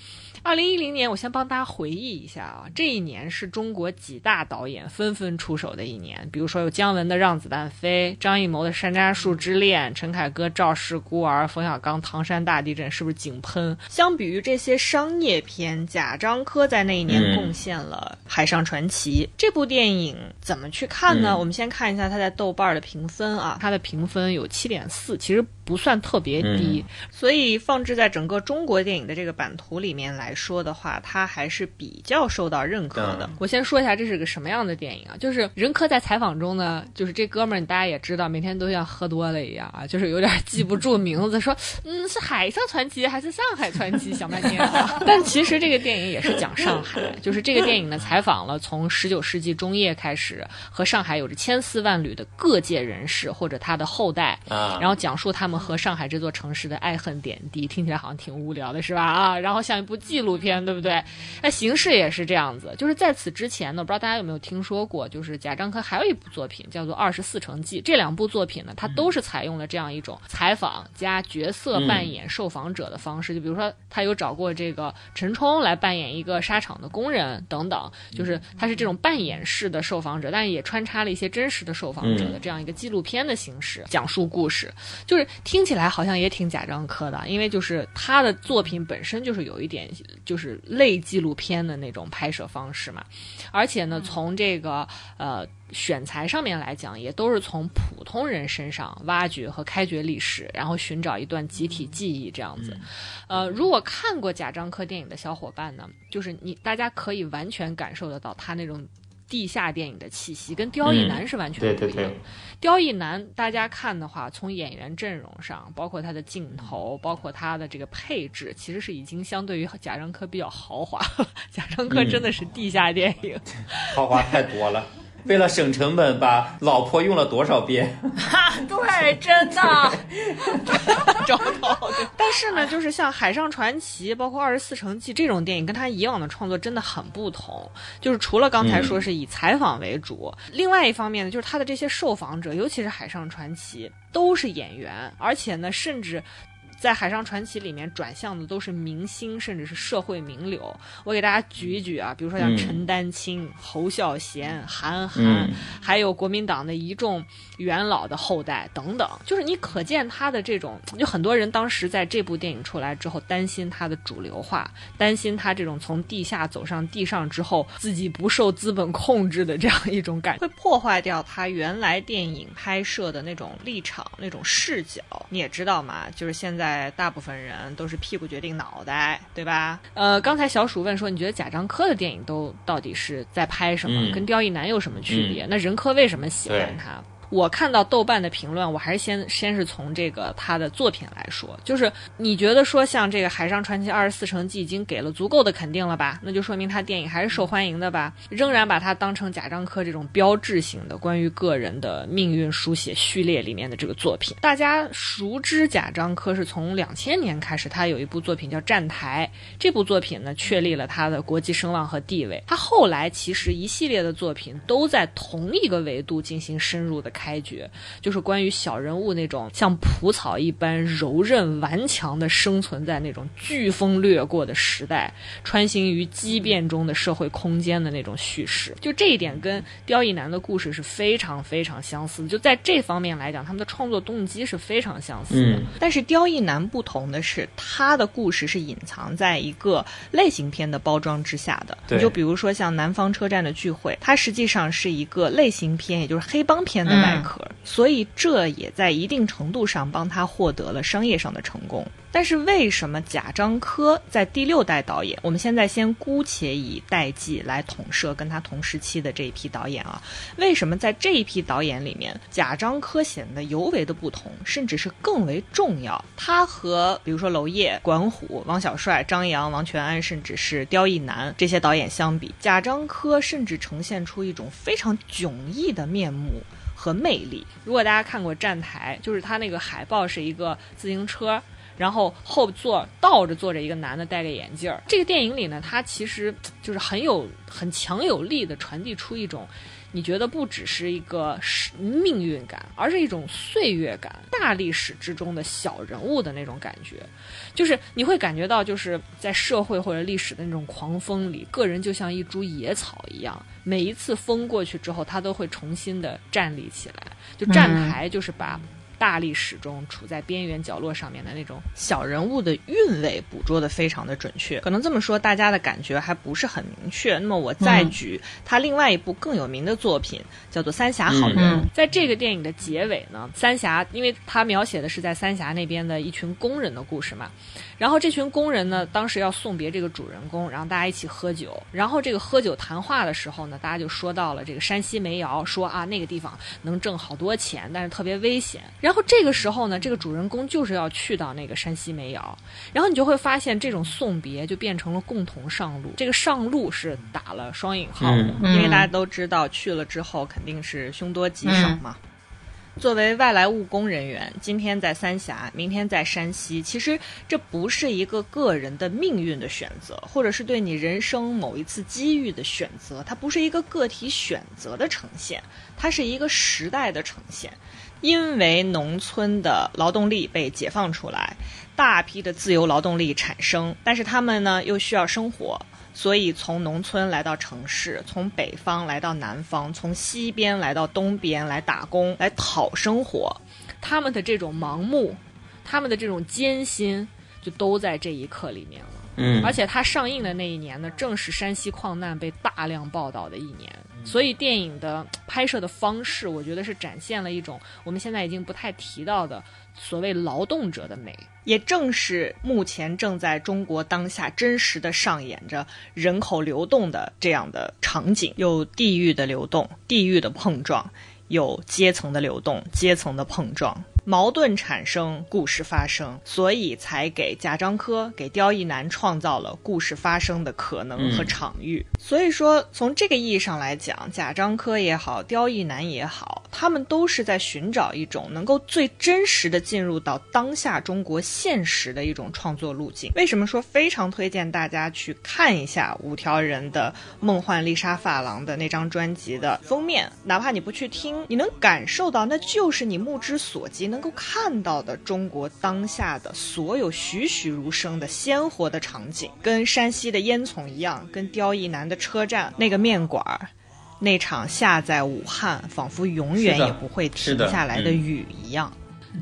二零一零年，我先帮大家回忆一下啊，这一年是中国几大导演纷纷出手的一年，比如说有姜文的《让子弹飞》，张艺谋的《山楂树之恋》，陈凯歌《赵氏孤儿》，冯小刚《唐山大地震》，是不是井喷？相比于这些商业片，贾樟柯在那一年嗯贡献了《海上传奇》这部电影，怎么去看呢？嗯。我们先看一下它在豆瓣的评分啊，它的评分有七点四，其实不算特别低，所以放置在整个中国电影的这个版图里面来说的话，它还是比较受到认可的。嗯我先说一下这是个什么样的电影啊？就是任科在采访中呢，就是这哥们儿大家也知道，每天都像喝多了一样啊，就是有点记不住名字，说嗯是海上传奇还是上海传奇，想半天啊。[laughs] 但其实这个电影也是讲上海，就是这个电影呢采访了从十九世纪中叶开始和上海有着千丝万缕的各界人士或者他的后代，啊，然后讲述他们和上海这座城市的爱恨点滴。听起来好像挺无聊的，是吧？啊，然后像一部纪录片，对不对？那形式也是这样子。就是在此之前呢，不知道大家有没有听说过，就是贾樟柯还有一部作品叫做《二十四城记》。这两部作品呢，它都是采用了这样一种采访加角色扮演受访者的方式。就比如说，他有找过这个陈冲来扮演一个沙场的工人等等，就是他是这种扮演式的受访者，但是也穿插了一些真实的受访者的这样一个纪录片的形式讲述故事。就是听起来好像也挺贾樟柯的，因为就是他的作品本身就是有一点就是类纪录片的那种拍摄方式嘛，而且呢，从这个呃选材上面来讲，也都是从普通人身上挖掘和开掘历史，然后寻找一段集体记忆这样子。呃，如果看过贾樟柯电影的小伙伴呢，就是你大家可以完全感受得到他那种。地下电影的气息跟刁亦男是完全不一样。刁亦男，大家看的话，从演员阵容上，包括他的镜头，包括他的这个配置，其实是已经相对于贾樟柯比较豪华。[laughs] 贾樟柯真的是地下电影，[laughs] 豪华太多了。为了省成本，把老婆用了多少遍？哈，[laughs] 对，真的，[laughs] 找到。但是呢，就是像《海上传奇》包括《二十四城记》这种电影，跟他以往的创作真的很不同。就是除了刚才说是以采访为主，另外一方面呢，就是他的这些受访者，尤其是《海上传奇》，都是演员，而且呢，甚至。在《海上传奇》里面转向的都是明星，甚至是社会名流。我给大家举一举啊，比如说像陈丹青、侯孝贤、韩寒，还有国民党的一众元老的后代等等。就是你可见他的这种，就很多人当时在这部电影出来之后，担心他的主流化，担心他这种从地下走上地上之后，自己不受资本控制的这样一种感，会破坏掉他原来电影拍摄的那种立场、那种视角。你也知道嘛，就是现在。大部分人都是屁股决定脑袋，对吧？呃，刚才小鼠问说，你觉得贾樟柯的电影都到底是在拍什么？跟刁亦男有什么区别？那任科为什么喜欢他？我看到豆瓣的评论，我还是先先是从这个他的作品来说，就是你觉得说像这个《海上传奇》《二十四城记》已经给了足够的肯定了吧？那就说明他电影还是受欢迎的吧？仍然把它当成贾樟柯这种标志性的关于个人的命运书写序列里面的这个作品。大家熟知贾樟柯是从两千年开始，他有一部作品叫《站台》，这部作品呢确立了他的国际声望和地位。他后来其实一系列的作品都在同一个维度进行深入的。开掘就是关于小人物那种像蒲草一般柔韧顽强的生存在那种飓风掠过的时代，穿行于畸变中的社会空间的那种叙事。就这一点跟刁亦男的故事是非常非常相似的。就在这方面来讲，他们的创作动机是非常相似的。但是刁亦男不同的是，他的故事是隐藏在一个类型片的包装之下的。你就比如说像《南方车站的聚会》，它实际上是一个类型片，也就是黑帮片的。外壳，所以这也在一定程度上帮他获得了商业上的成功。但是为什么贾樟柯在第六代导演？我们现在先姑且以代际来统摄跟他同时期的这一批导演啊，为什么在这一批导演里面，贾樟柯显得尤为的不同，甚至是更为重要？他和比如说娄烨、管虎、王小帅、张扬、王全安，甚至是刁亦男这些导演相比，贾樟柯甚至呈现出一种非常迥异的面目。和魅力。如果大家看过站台，就是他那个海报是一个自行车，然后后座倒着坐着一个男的，戴个眼镜儿。这个电影里呢，他其实就是很有很强有力的传递出一种。你觉得不只是一个是命运感，而是一种岁月感，大历史之中的小人物的那种感觉，就是你会感觉到，就是在社会或者历史的那种狂风里，个人就像一株野草一样，每一次风过去之后，他都会重新的站立起来。就站台，就是把。大历史中处在边缘角落上面的那种小人物的韵味捕捉的非常的准确，可能这么说大家的感觉还不是很明确。那么我再举他另外一部更有名的作品，叫做《三峡好人》。在这个电影的结尾呢，三峡，因为他描写的是在三峡那边的一群工人的故事嘛。然后这群工人呢，当时要送别这个主人公，然后大家一起喝酒。然后这个喝酒谈话的时候呢，大家就说到了这个山西煤窑，说啊那个地方能挣好多钱，但是特别危险。然后这个时候呢，这个主人公就是要去到那个山西煤窑。然后你就会发现，这种送别就变成了共同上路。这个上路是打了双引号的，因为大家都知道去了之后肯定是凶多吉少嘛。作为外来务工人员，今天在三峡，明天在山西，其实这不是一个个人的命运的选择，或者是对你人生某一次机遇的选择，它不是一个个体选择的呈现，它是一个时代的呈现。因为农村的劳动力被解放出来，大批的自由劳动力产生，但是他们呢又需要生活。所以，从农村来到城市，从北方来到南方，从西边来到东边来打工，来讨生活。他们的这种盲目，他们的这种艰辛，就都在这一刻里面了。嗯，而且它上映的那一年呢，正是山西矿难被大量报道的一年。所以，电影的拍摄的方式，我觉得是展现了一种我们现在已经不太提到的所谓劳动者的美。也正是目前正在中国当下真实的上演着人口流动的这样的场景，有地域的流动、地域的碰撞，有阶层的流动、阶层的碰撞。矛盾产生，故事发生，所以才给贾樟柯、给刁亦男创造了故事发生的可能和场域。所以说，从这个意义上来讲，贾樟柯也好，刁亦男也好，他们都是在寻找一种能够最真实的进入到当下中国现实的一种创作路径。为什么说非常推荐大家去看一下五条人的《梦幻丽莎发廊》的那张专辑的封面？哪怕你不去听，你能感受到，那就是你目之所及。能够看到的中国当下的所有栩栩如生的鲜活的场景，跟山西的烟囱一样，跟刁亦男的车站那个面馆儿，那场下在武汉仿佛永远也不会停下来的雨一样。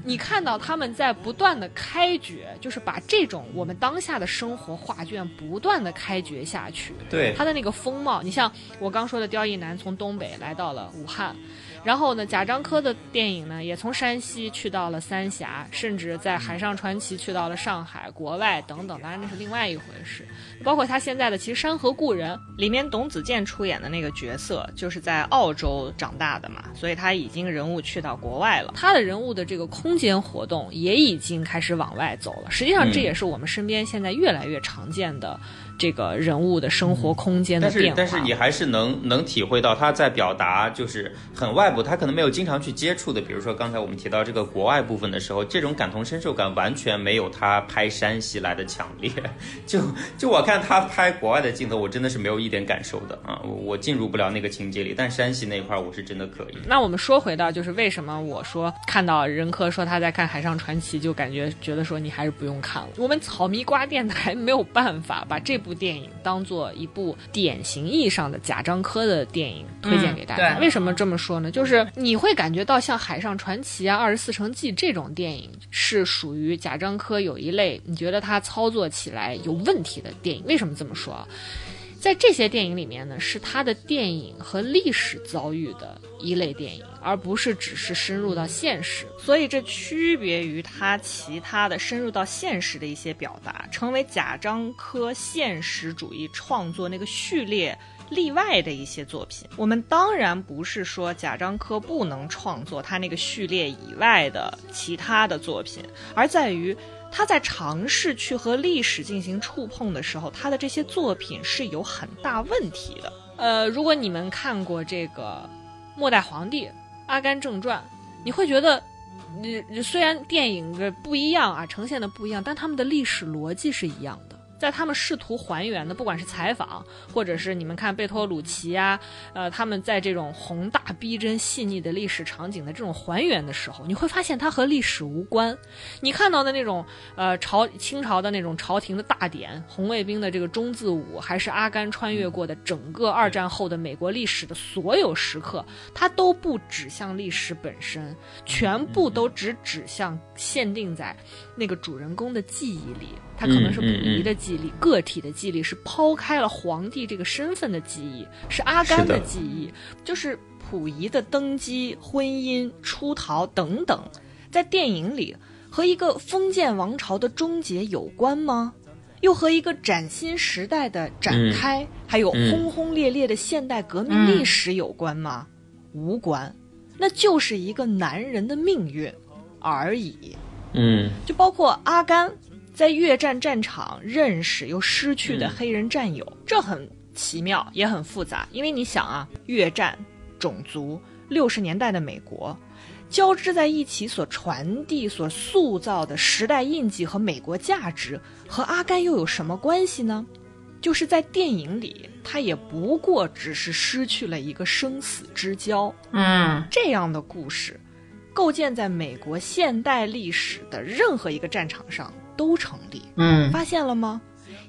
你看到他们在不断的开掘，就是把这种我们当下的生活画卷不断的开掘下去。对，他的那个风貌，你像我刚说的刁亦男从东北来到了武汉。然后呢，贾樟柯的电影呢，也从山西去到了三峡，甚至在《海上传奇》去到了上海、国外等等。当然，那是另外一回事。包括他现在的其实《山河故人》里面，董子健出演的那个角色，就是在澳洲长大的嘛，所以他已经人物去到国外了。他的人物的这个空间活动也已经开始往外走了。实际上，这也是我们身边现在越来越常见的。这个人物的生活空间的变化，但是但是你还是能能体会到他在表达，就是很外部，他可能没有经常去接触的。比如说刚才我们提到这个国外部分的时候，这种感同身受感完全没有他拍山西来的强烈。[laughs] 就就我看他拍国外的镜头，我真的是没有一点感受的啊，我进入不了那个情节里。但山西那块我是真的可以。那我们说回到，就是为什么我说看到任科说他在看《海上传奇》，就感觉觉得说你还是不用看了。我们草迷瓜电台没有办法把这部。部电影当做一部典型意义上的贾樟柯的电影推荐给大家。为什么这么说呢？就是你会感觉到像《海上传奇》啊、《二十四城记》这种电影是属于贾樟柯有一类你觉得他操作起来有问题的电影。为什么这么说？在这些电影里面呢，是他的电影和历史遭遇的一类电影，而不是只是深入到现实。所以这区别于他其他的深入到现实的一些表达，成为贾樟柯现实主义创作那个序列例外的一些作品。我们当然不是说贾樟柯不能创作他那个序列以外的其他的作品，而在于。他在尝试去和历史进行触碰的时候，他的这些作品是有很大问题的。呃，如果你们看过这个《末代皇帝》《阿甘正传》，你会觉得，你虽然电影的不一样啊，呈现的不一样，但他们的历史逻辑是一样的。在他们试图还原的，不管是采访，或者是你们看贝托鲁奇啊，呃，他们在这种宏大、逼真、细腻的历史场景的这种还原的时候，你会发现它和历史无关。你看到的那种，呃，朝清朝的那种朝廷的大典，红卫兵的这个中字舞，还是阿甘穿越过的整个二战后的美国历史的所有时刻，它都不指向历史本身，全部都只指向限定在那个主人公的记忆里。它可能是溥仪的记忆力，个体的记忆力是抛开了皇帝这个身份的记忆，是阿甘的记忆，就是溥仪的登基、婚姻、出逃等等，在电影里和一个封建王朝的终结有关吗？又和一个崭新时代的展开，还有轰轰烈烈的现代革命历史有关吗？无关，那就是一个男人的命运而已。嗯，就包括阿甘。在越战战场认识又失去的黑人战友，这很奇妙，也很复杂。因为你想啊，越战、种族、六十年代的美国，交织在一起所传递、所塑造的时代印记和美国价值，和阿甘又有什么关系呢？就是在电影里，他也不过只是失去了一个生死之交。嗯这样的故事，构建在美国现代历史的任何一个战场上都成立。嗯发现了吗？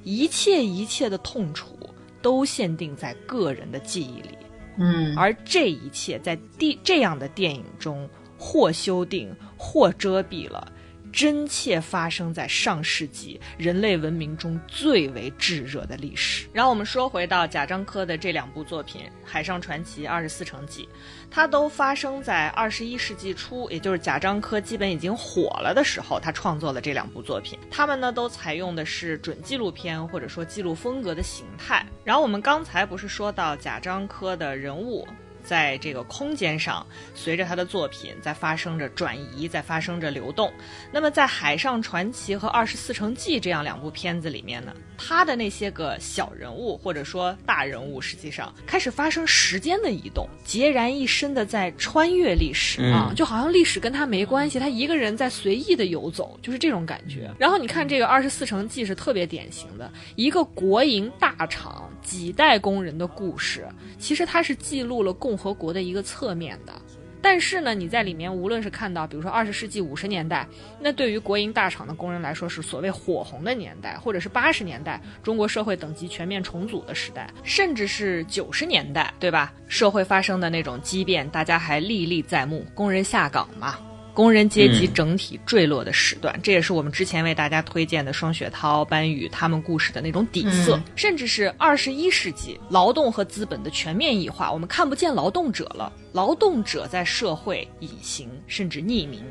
一切一切的痛楚都限定在个人的记忆里，嗯而这一切在第这样的电影中或修订或遮蔽了。真切发生在上世纪人类文明中最为炙热的历史。然后我们说回到贾樟柯的这两部作品《海上传奇》《二十四城记》，它都发生在二十一世纪初，也就是贾樟柯基本已经火了的时候，他创作了这两部作品。他们呢都采用的是准纪录片或者说记录风格的形态。然后我们刚才不是说到贾樟柯的人物。在这个空间上，随着他的作品在发生着转移，在发生着流动。那么在《海上传奇》和《二十四城记》这样两部片子里面呢，他的那些个小人物或者说大人物，实际上开始发生时间的移动，孑然一身的在穿越历史、嗯啊，就好像历史跟他没关系，他一个人在随意的游走，就是这种感觉。然后你看这个《二十四城记》是特别典型的一个国营大厂几代工人的故事，其实它是记录了共和国的一个侧面的。但是呢，你在里面无论是看到，比如说二十世纪五十年代，那对于国营大厂的工人来说是所谓火红的年代，或者是八十年代中国社会等级全面重组的时代，甚至是九十年代，对吧？社会发生的那种激变，大家还历历在目，工人下岗嘛。工人阶级嗯整体坠落的时段，这也是我们之前为大家推荐的双雪涛、班宇他们故事的那种底色，嗯甚至是二十一世纪劳动和资本的全面异化，我们看不见劳动者了，劳动者在社会隐形甚至匿名。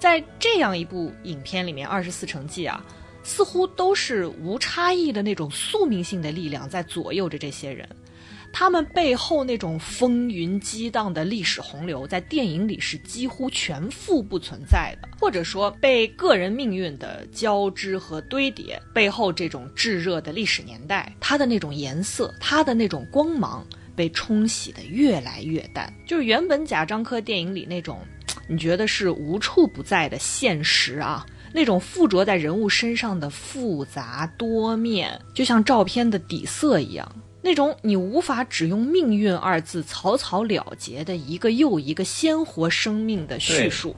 在这样一部影片里面，《二十四城记》啊，似乎都是无差异的那种宿命性的力量在左右着这些人。他们背后那种风云激荡的历史洪流，在电影里是几乎全副不存在的，或者说被个人命运的交织和堆叠背后这种炙热的历史年代，它的那种颜色，它的那种光芒，被冲洗的越来越淡。就是原本贾樟柯电影里那种，你觉得是无处不在的现实啊。那种附着在人物身上的复杂多面，就像照片的底色一样。那种你无法只用“命运”二字草草了结的一个又一个鲜活生命的叙述，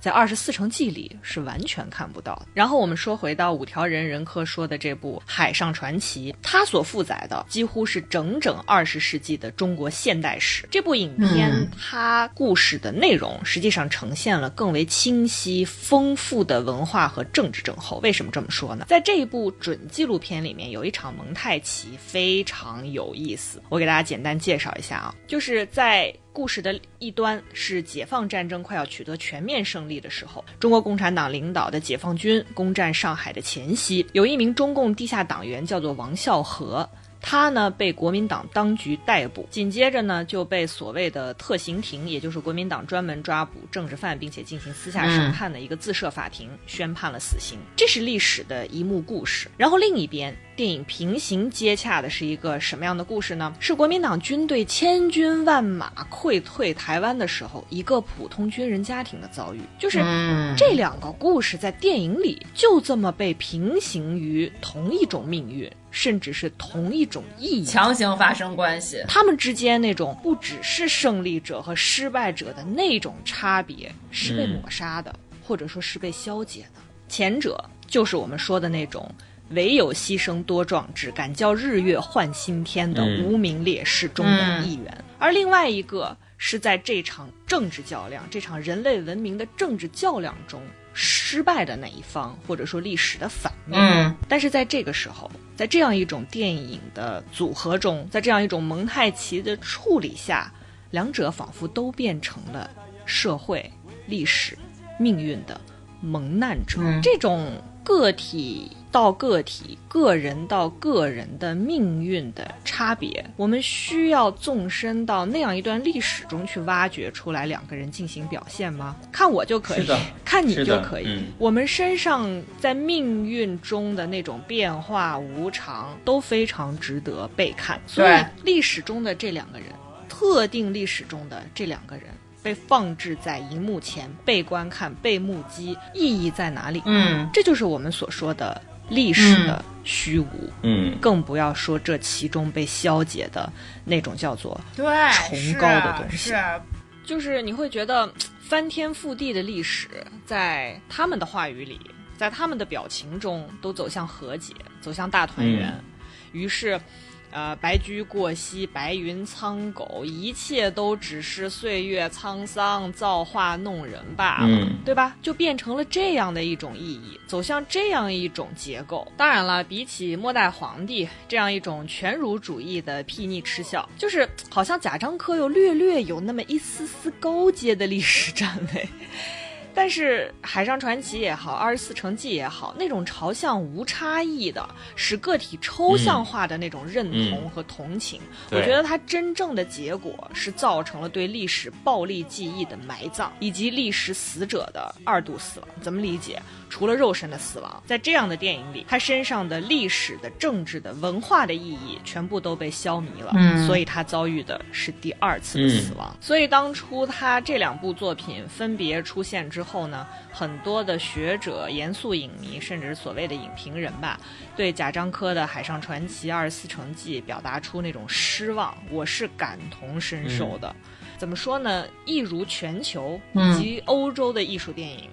在《二十四城记》里是完全看不到的。然后我们说回到五条人人科说的这部《海上传奇》，它所负载的几乎是整整二十世纪的中国现代史。这部影片、嗯它故事的内容实际上呈现了更为清晰、丰富的文化和政治症候。为什么这么说呢？在这一部准纪录片里面，有一场蒙太奇非常有意思，我给大家简单介绍一下啊，就是在。故事的一端是解放战争快要取得全面胜利的时候，中国共产党领导的解放军攻占上海的前夕，有一名中共地下党员叫做王孝和。他呢被国民党当局逮捕，紧接着呢就被所谓的特刑庭，也就是国民党专门抓捕政治犯并且进行私下审判的一个自设法庭，宣判了死刑。这是历史的一幕故事。然后另一边，电影平行接洽的是一个什么样的故事呢？是国民党军队千军万马溃退台湾的时候，一个普通军人家庭的遭遇。就是嗯这两个故事在电影里就这么被平行于同一种命运，甚至是同一种意义。强行发生关系。他们之间那种不只是胜利者和失败者的那种差别，是被抹杀的，或者说是被消解的。前者就是我们说的那种唯有牺牲多壮志，敢叫日月换新天的嗯。无名烈士中的一员，而另外一个是在这场政治较量、这场人类文明的政治较量中失败的那一方，或者说历史的反面。嗯。但是在这个时候，在这样一种电影的组合中，在这样一种蒙太奇的处理下，两者仿佛都变成了社会、历史、命运的蒙难者。嗯。这种个体到个体、个人到个人的命运的差别，我们需要纵深到那样一段历史中去挖掘出来，两个人进行表现吗？看我就可以，看你就可以。嗯我们身上在命运中的那种变化无常，都非常值得被看。所以，历史中的这两个人，特定历史中的这两个人，被放置在荧幕前，被观看、被目击，意义在哪里？嗯，这就是我们所说的历史的虚无。嗯，更不要说这其中被消解的那种叫做对，崇高的东西是就是你会觉得翻天覆地的历史，在他们的话语里，在他们的表情中，都走向和解，走向大团圆。于是，呃，白驹过隙，白云苍狗，一切都只是岁月沧桑，造化弄人罢了，嗯对吧？就变成了这样的一种意义，走向这样一种结构。当然了，比起末代皇帝这样一种全儒主义的睥睨嗤笑，就是好像贾樟柯又略略有那么一丝丝高阶的历史 [laughs] 站位。但是《海上传奇》也好，《二十四城记》也好，那种朝向无差异的、使个体抽象化的那种认同和同情，我觉得它真正的结果是造成了对历史暴力记忆的埋葬，以及历史死者的二度死亡。怎么理解？除了肉身的死亡，在这样的电影里，他身上的历史的、政治的、文化的意义全部都被消弭了，嗯所以他遭遇的是第二次的死亡。所以当初他这两部作品分别出现之后呢，很多的学者、严肃影迷，甚至是所谓的影评人吧，对贾樟柯的《海上传奇》《二十四城记》表达出那种失望，我是感同身受的。怎么说呢？一如全球以及欧洲的艺术电影，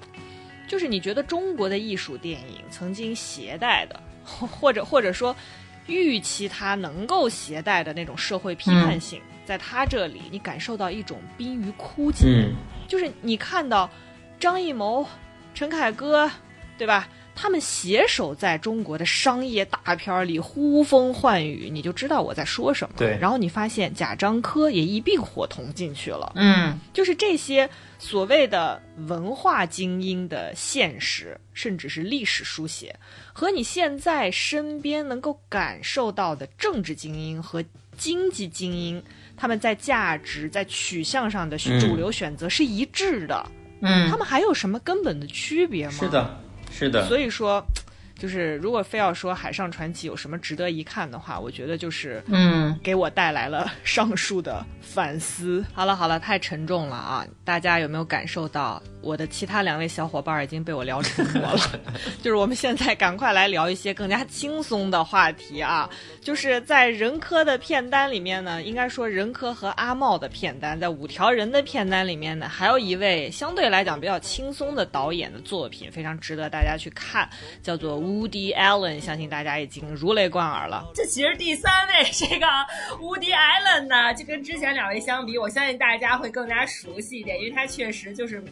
就是你觉得中国的艺术电影曾经携带的，或 [laughs] 或者或者说预期它能够携带的那种社会批判性，在他这里你感受到一种濒于枯竭。嗯就是你看到张艺谋、陈凯歌，对吧？他们携手在中国的商业大片儿里呼风唤雨，你就知道我在说什么。对然后你发现贾樟柯也一并伙同进去了。嗯就是这些所谓的文化精英的现实，甚至是历史书写，和你现在身边能够感受到的政治精英和经济精英，他们在价值、在取向上的嗯主流选择是一致的。嗯他们还有什么根本的区别吗？是。的，是的，所以说，[tsk] 就是如果非要说《海上传奇》有什么值得一看的话，我觉得就是嗯给我带来了上述的反思。好了好了，太沉重了啊！大家有没有感受到我的其他两位小伙伴已经被我聊沉默了？[laughs] 就是我们现在赶快来聊一些更加轻松的话题啊！就是在任科的片单里面呢，应该说任科和阿茂的片单，在五条人的片单里面呢，还有一位相对来讲比较轻松的导演的作品，非常值得大家去看，叫做 Woody Allen，相信大家已经如雷贯耳了。这其实第三位这个 Woody Allen 呢，就跟之前两位相比，我相信大家会更加熟悉一点，因为他确实就是。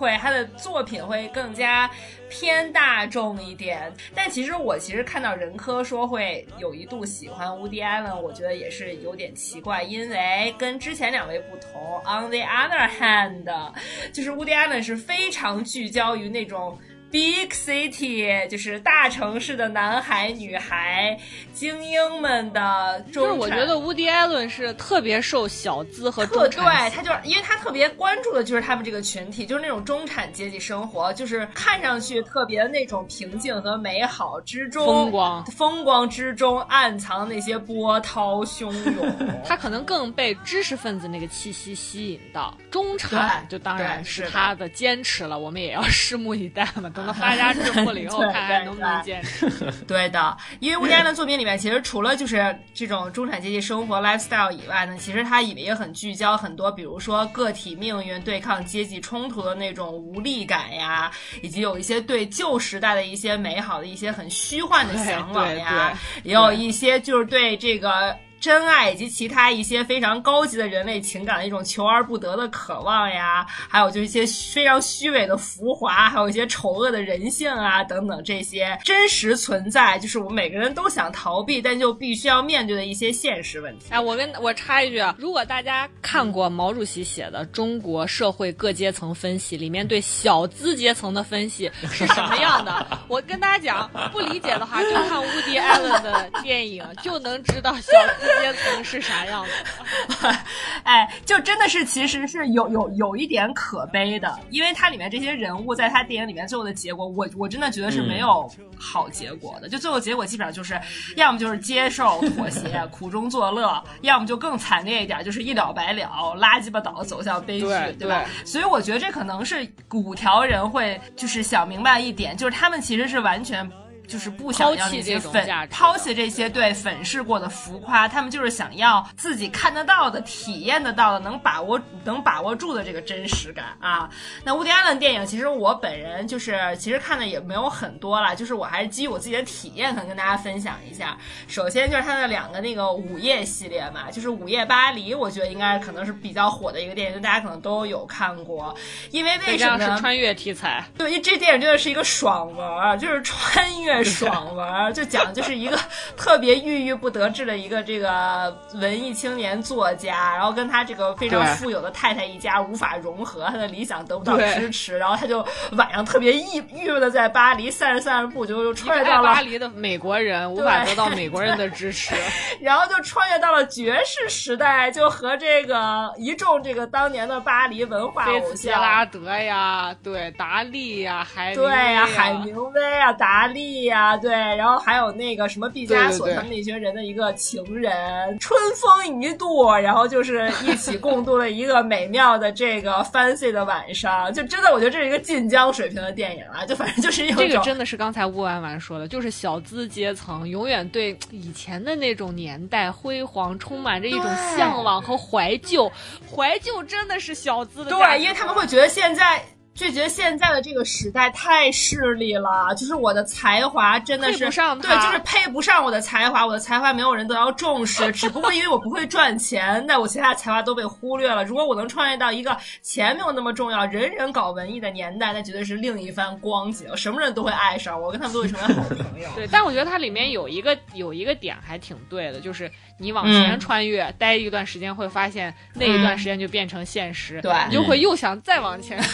会，他的作品会更加偏大众一点，但其实我其实看到任科说会有一度喜欢乌迪安呢我觉得也是有点奇怪，因为跟之前两位不同。On the other hand，就是乌迪安呢是非常聚焦于那种 big city，就是大城市的男孩女孩、精英们的中产。就是我觉得乌迪艾伦是特别受小资和对，他就是因为他特别关注的就是他们这个群体，就是那种中产阶级生活，就是看上去特别那种平静和美好之中，风光风光之中暗藏那些波涛汹涌。[laughs] 他可能更被知识分子那个气息吸引到，中产就当然是他的坚持了，我们也要拭目以待嘛。发家致富了以后，[laughs] 对看看对能不能对坚持。[laughs] 对的，因为乌迪安的作品里面，其实除了就是这种中产阶级生活 lifestyle 以外呢，其实它里面也很聚焦很多，比如说个体命运对抗阶级冲突的那种无力感呀，以及有一些对旧时代的一些美好的一些很虚幻的向往呀，也有一些就是对这个。真爱以及其他一些非常高级的人类情感的一种求而不得的渴望呀，还有就一些非常虚伪的浮华，还有一些丑恶的人性啊等等这些真实存在，就是我们每个人都想逃避，但就必须要面对的一些现实问题。哎，我跟我插一句啊，如果大家看过毛主席写的《中国社会各阶层分析》，里面对小资阶层的分析是什么样的，[laughs] 我跟大家讲，不理解的话就看乌迪艾伦的电影，就能知道小资阶层是啥样的。[laughs] 哎，就真的是其实是有有有一点可悲的，因为它里面这些人物在他电影里面最后的结果，我我真的觉得是没有好结果的。就最后结果基本上就是，要么就是接受妥协，[laughs] 苦中作乐，要么就更惨烈一点，就是一了百了，拉鸡巴倒走向悲剧，对吧？所以我觉得这可能是五条人会就是想明白一点，就是他们其实是完全。就是不想要那些粉，抛弃这些对粉饰过的浮夸，他们就是想要自己看得到的、体验得到的、能把握、能把握住的这个真实感啊。那乌迪安伦电影，其实我本人就是其实看的也没有很多了，就是我还是基于我自己的体验，可能跟大家分享一下。首先就是他的两个那个午夜系列嘛，就是《午夜巴黎》，我觉得应该可能是比较火的一个电影，大家可能都有看过。因为为什么是穿越题材？对，因为这电影真的是一个爽文，就是穿越。爽文就讲就是一个特别郁郁不得志的一个这个文艺青年作家，然后跟他这个非常富有的太太一家无法融合，他的理想得不到支持，然后他就晚上特别郁郁闷的在巴黎散着散着步，就又穿越到了巴黎的美国人无法得到美国人的支持，[laughs] 然后就穿越到了爵士时代，就和这个一众这个当年的巴黎文化偶像。拉德呀，对达利呀，海对呀，海明威啊，达利呀。啊，对，然后还有那个什么毕加索他们那群人的一个情人，春风一度，然后就是一起共度了一个美妙的这个 fancy 的晚上，就真的我觉得这是一个晋江水平的电影啊，就反正就是这个真的是刚才乌婉婉说的，就是小资阶层永远对以前的那种年代辉煌充满着一种向往和怀旧，怀旧真的是小资的，对，因为他们会觉得现在。就觉得现在的这个时代太势利了，就是我的才华真的是对，就是配不上我的才华，我的才华没有人都要重视，只不过因为我不会赚钱，那我其他才华都被忽略了。如果我能创业到一个钱没有那么重要，人人搞文艺的年代，那绝对是另一番光景，什么人都会爱上我，跟他们都会成为好朋友。对，但我觉得它里面有一个有一个点还挺对的，就是你往前穿越待一段时间，会发现那一段时间就变成现实，对，你就会又想再往前。[laughs]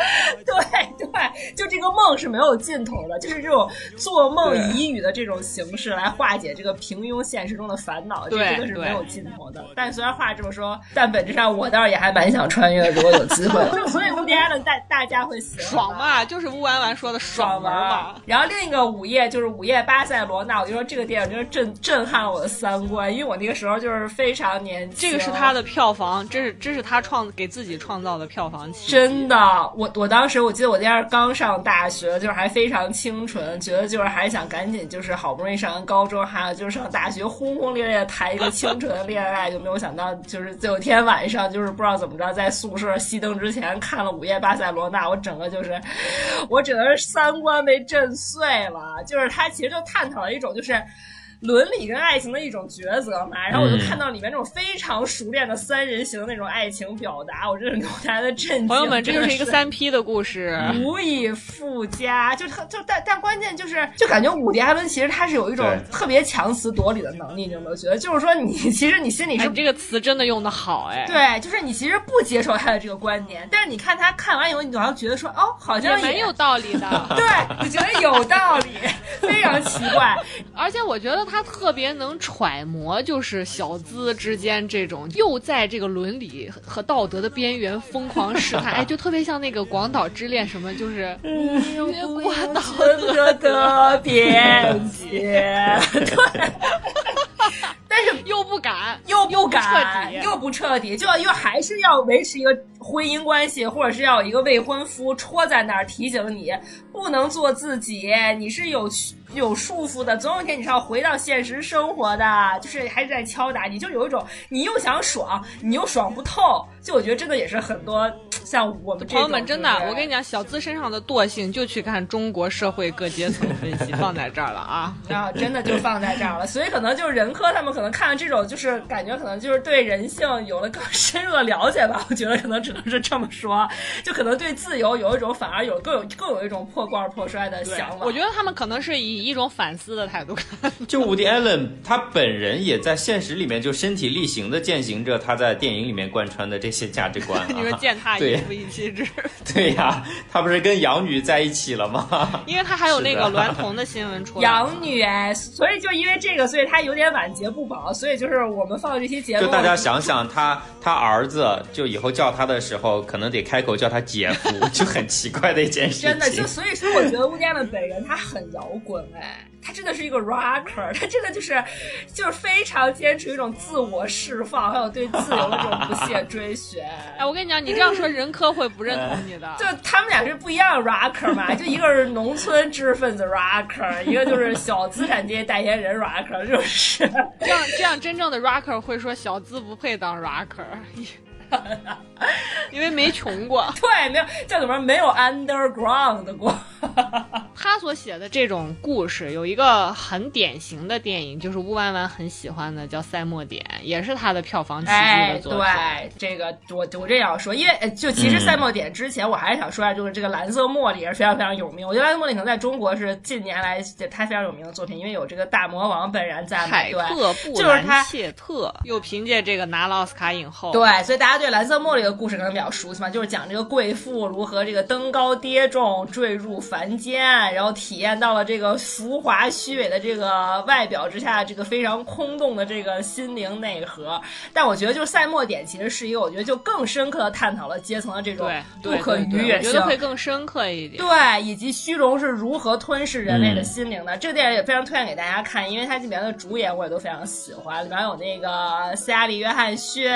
[laughs] 对对，就这个梦是没有尽头的，就是这种做梦呓语的这种形式来化解这个平庸现实中的烦恼，这真的是没有尽头的。但虽然话这么说，但本质上我倒是也还蛮想穿越，如果有机会。[laughs] 就所以乌迪安伦大大家会喜欢爽嘛，就是乌丸丸说的爽文嘛。然后另一个午夜就是午夜巴塞罗那，我就说这个电影真是震震撼了我的三观，因为我那个时候就是非常年轻。这个是他的票房，这是这是他创给自己创造的票房期，真的。我我当时我记得我那样刚上大学，就是还非常清纯，觉得就是还想赶紧就是好不容易上完高中，还有就是上大学轰轰烈烈谈一个清纯的恋爱，就没有想到就是有天晚上就是不知道怎么着，在宿舍熄灯之前看了《午夜巴塞罗那》，我整个就是我整个三观被震碎了。就是他其实就探讨了一种就是。伦理跟爱情的一种抉择嘛，然后我就看到里面那种非常熟练的三人行那种爱情表达，我真的给我带来的震惊。朋友们，这就是一个三 P 的故事，无以复加。就特就但但关键就是，就感觉伍迪·艾伦其实他是有一种特别强词夺理的能力，你有没有觉得？就是说你其实你心里是这个词真的用的好哎。对，就是你其实不接受他的这个观点，但是你看他看完以后，你好像觉得说哦，好像也蛮有道理的。[laughs] 对，你觉得有道理，非常奇怪。[laughs] 而且我觉得他特别能。揣摩就是小资之间这种又在这个伦理和道德的边缘疯狂试探，[laughs] 哎，就特别像那个《广岛之恋》什么，就是越过道德的边界，对。但是又不敢，又不敢，又不彻底，就要又还是要维持一个婚姻关系，或者是要有一个未婚夫戳在那儿提醒你，不能做自己，你是有有束缚的，总有一天你是要回到现实生活的，就是还是在敲打你，就有一种你又想爽，你又爽不透，就我觉得真的也是很多。像我们朋友们，真的，我跟你讲，小资身上的惰性就去看中国社会各阶层分析，放在这儿了啊，然 [laughs] 后真的就放在这儿了。所以可能就是人科，他们可能看了这种，就是感觉可能就是对人性有了更深入的了解吧。[laughs] 我觉得可能只能是这么说，就可能对自由有一种反而有更有更有一种破罐破摔的想法。我觉得他们可能是以一种反思的态度看。[laughs] 就伍迪·艾伦他本人也在现实里面就身体力行的践行着他在电影里面贯穿的这些价值观。[laughs] 你说践踏对。对夫一妻制，对呀，他不是跟养女在一起了吗？因为他还有那个娈童的新闻出来。养女哎，所以就因为这个，所以他有点晚节不保，所以就是我们放的这期节目，就大家 [laughs] 想想，他他儿子就以后叫他的时候，可能得开口叫他姐夫，就很奇怪的一件事情。真的就所以说，我觉得乌迪安的本人他很摇滚哎，他真的是一个 rocker，他真的就是就是非常坚持一种自我释放，还有对自由的这种不懈追寻。[laughs] 哎，我跟你讲，你这样说任科会不认同你的。[laughs] 就他们俩是不一样的 rocker 嘛，就一个是农村知识分子 rocker，一个就是小资产阶级代言人 rocker，就是。这样这样，真正的 rocker 会说小资不配当 rocker，[laughs] 因为没穷过。[laughs] 对，没有叫什么没有 underground 过。[laughs] 他所写的这种故事有一个很典型的电影，就是乌弯弯很喜欢的，叫《赛末点》，也是他的票房奇迹哎，的作品。对，这个我我这要说，因为呃就其实赛末点之前，我还是想说一下，就是这个蓝色茉莉也是非常非常有名。我觉得蓝色茉莉可能在中国是近年来他非常有名的作品，因为有这个大魔王本人在嘛，凯对。特·布就是他兰切特又凭借这个拿了奥斯卡影后。对，所以大家对蓝色茉莉的故事可能比较熟悉嘛，就是讲这个贵妇如何这个登高跌重，坠入凡间，然后体验到了这个浮华虚伪的这个外表之下，这个非常空洞的这个心灵内核。但我觉得，就是赛末点其实是一个，我觉得就更深刻的探讨了阶层的这种对，不可对对逾越性我觉得。会更深刻一点。对，以及虚荣是如何吞噬人类的嗯心灵的。这个电影也非常推荐给大家看，因为它里面的主演我也都非常喜欢，里面有那个斯嘉丽·约翰逊，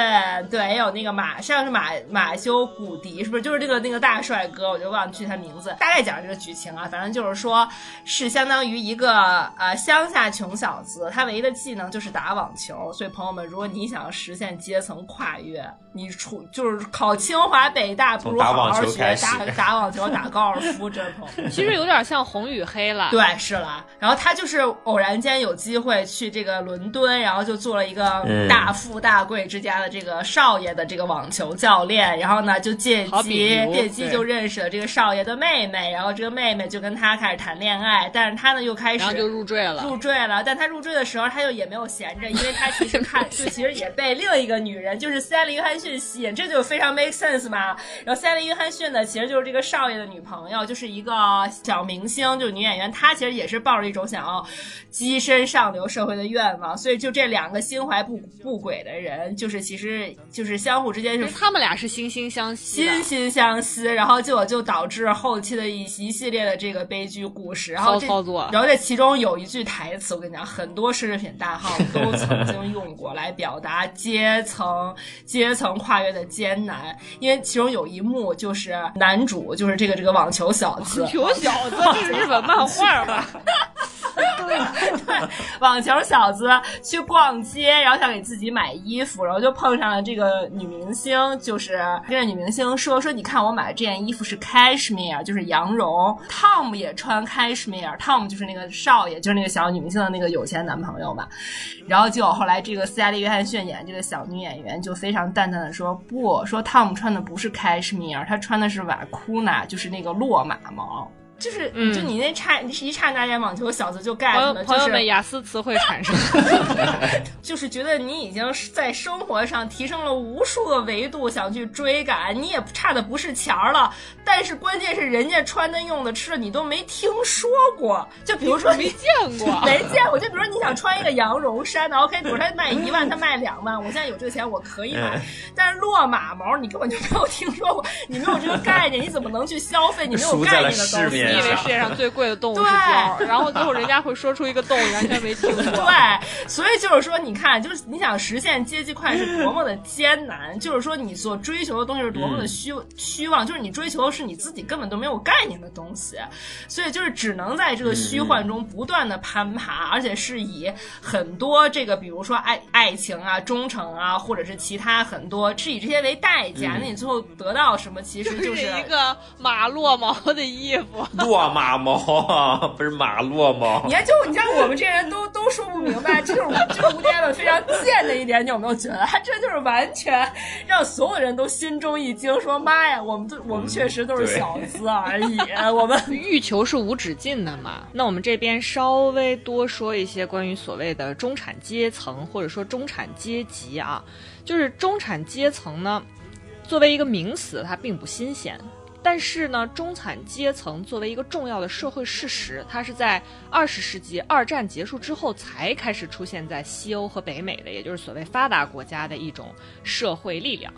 对，也有那个马，上是马马修·古迪，是不是就是这个那个大帅哥？我就忘记他名字。大概讲这个剧情啊，反正就是说是相当于一个呃乡下穷小子，他唯一的技能就是打网球。所以朋友们，如果你想实现阶层跨越，你出就是考清华北大，不如从打网好好学球开始打 [laughs] 打网球、打高尔夫，这朋友。其实有点像红与黑了。对，是了。然后他就是偶然间有机会去这个伦敦，然后就做了一个嗯大富大贵之家的这个少爷的这个网球教练。然后呢，就借机借机就认识了这个少爷的妹妹，然后这个妹妹就跟他开始谈恋爱，但是他呢又开始就入赘了。入赘了，但他入赘的时候，他又也没有闲着，因为他其实看，[laughs] 就其实也被另一个女人，就是塞琳·约翰逊吸引，这就非常 make sense 嘛。然后塞琳·约翰逊呢，其实就是这个少爷的女朋友，就是一个小明星，就是女演员，她其实也是抱着一种想要跻身上流社会的愿望，所以就这两个心怀不不轨的人，就是其实就是相互之间是他们俩是惺惺相惜。惺惺相惜，然后结果就导致后期的一一系列的这个悲剧故事，然后操作然后这其中有一句台词，我跟你讲，很多奢侈品大号都曾经用过来表达阶层阶层跨越的艰难，因为其中有一幕就是男主就是这个这个网球小子，网球小子，这是日本漫画吧？[laughs] 对网球小子去逛街，然后想给自己买衣服，然后就碰上了这个女明星，就是跟这女明星说说，你看我买的这件衣服是 cashmere，就是羊绒，Tom 也穿 cashmere，Tom 就是那个少爷，就是那个小女明星的那个有钱男朋友嘛。然后结果后来这个斯嘉丽·约翰逊演这个小女演员就非常淡淡的说，不，说 Tom 穿的不是 cashmere，他穿的是瓦库纳，就是那个骆马毛。就是，嗯就你那刹一刹那间，网球小子就 get 了，就是朋友们，雅思词汇产生。[laughs] 就是觉得你已经在生活上提升了无数个维度，想去追赶，你也差的不是钱儿了。但是关键是人家穿的、用的、吃的，你都没听说过。就比如说没见过，[laughs] 没见过，就比如说你想穿一个羊绒衫的，OK，比如他卖一万，他卖两万，我现在有这个钱，我可以买。但是骆马毛你根本就没有听说过，你没有这个概念，你怎么能去消费你没有概念的东西？你以为世界上最贵的动物是貂，然后最后人家会说出一个动物完全没听过。对，所以就是说，你看，就是你想实现阶级跨越是多么的艰难，就是说你所追求的东西是多么的虚、虚妄，就是你追求的是你自己根本都没有概念的东西，所以就是只能在这个虚幻中不断的攀爬，而且是以很多这个，比如说爱爱情啊、忠诚啊，或者是其他很多是以这些为代价，那你最后得到什么，其实就就是一个马洛毛的衣服，落马毛啊，不是马落毛你。看，就你像我们这些人都 [laughs] 都说不明白，这就是这就是吴天的非常贱的一点，你有没有觉得？他这就是完全让所有人都心中一惊，说妈呀，我们都我们确实都是小资而已，[laughs] 我们欲求是无止境的嘛。那我们这边稍微多说一些关于所谓的中产阶层或者说中产阶级啊，就是中产阶层呢。作作为一个名词，它并不新鲜。但是呢，中产阶层作为一个重要的社会事实，它是在二十世纪二战结束之后才开始出现在西欧和北美的，也就是所谓发达国家的一种社会力量。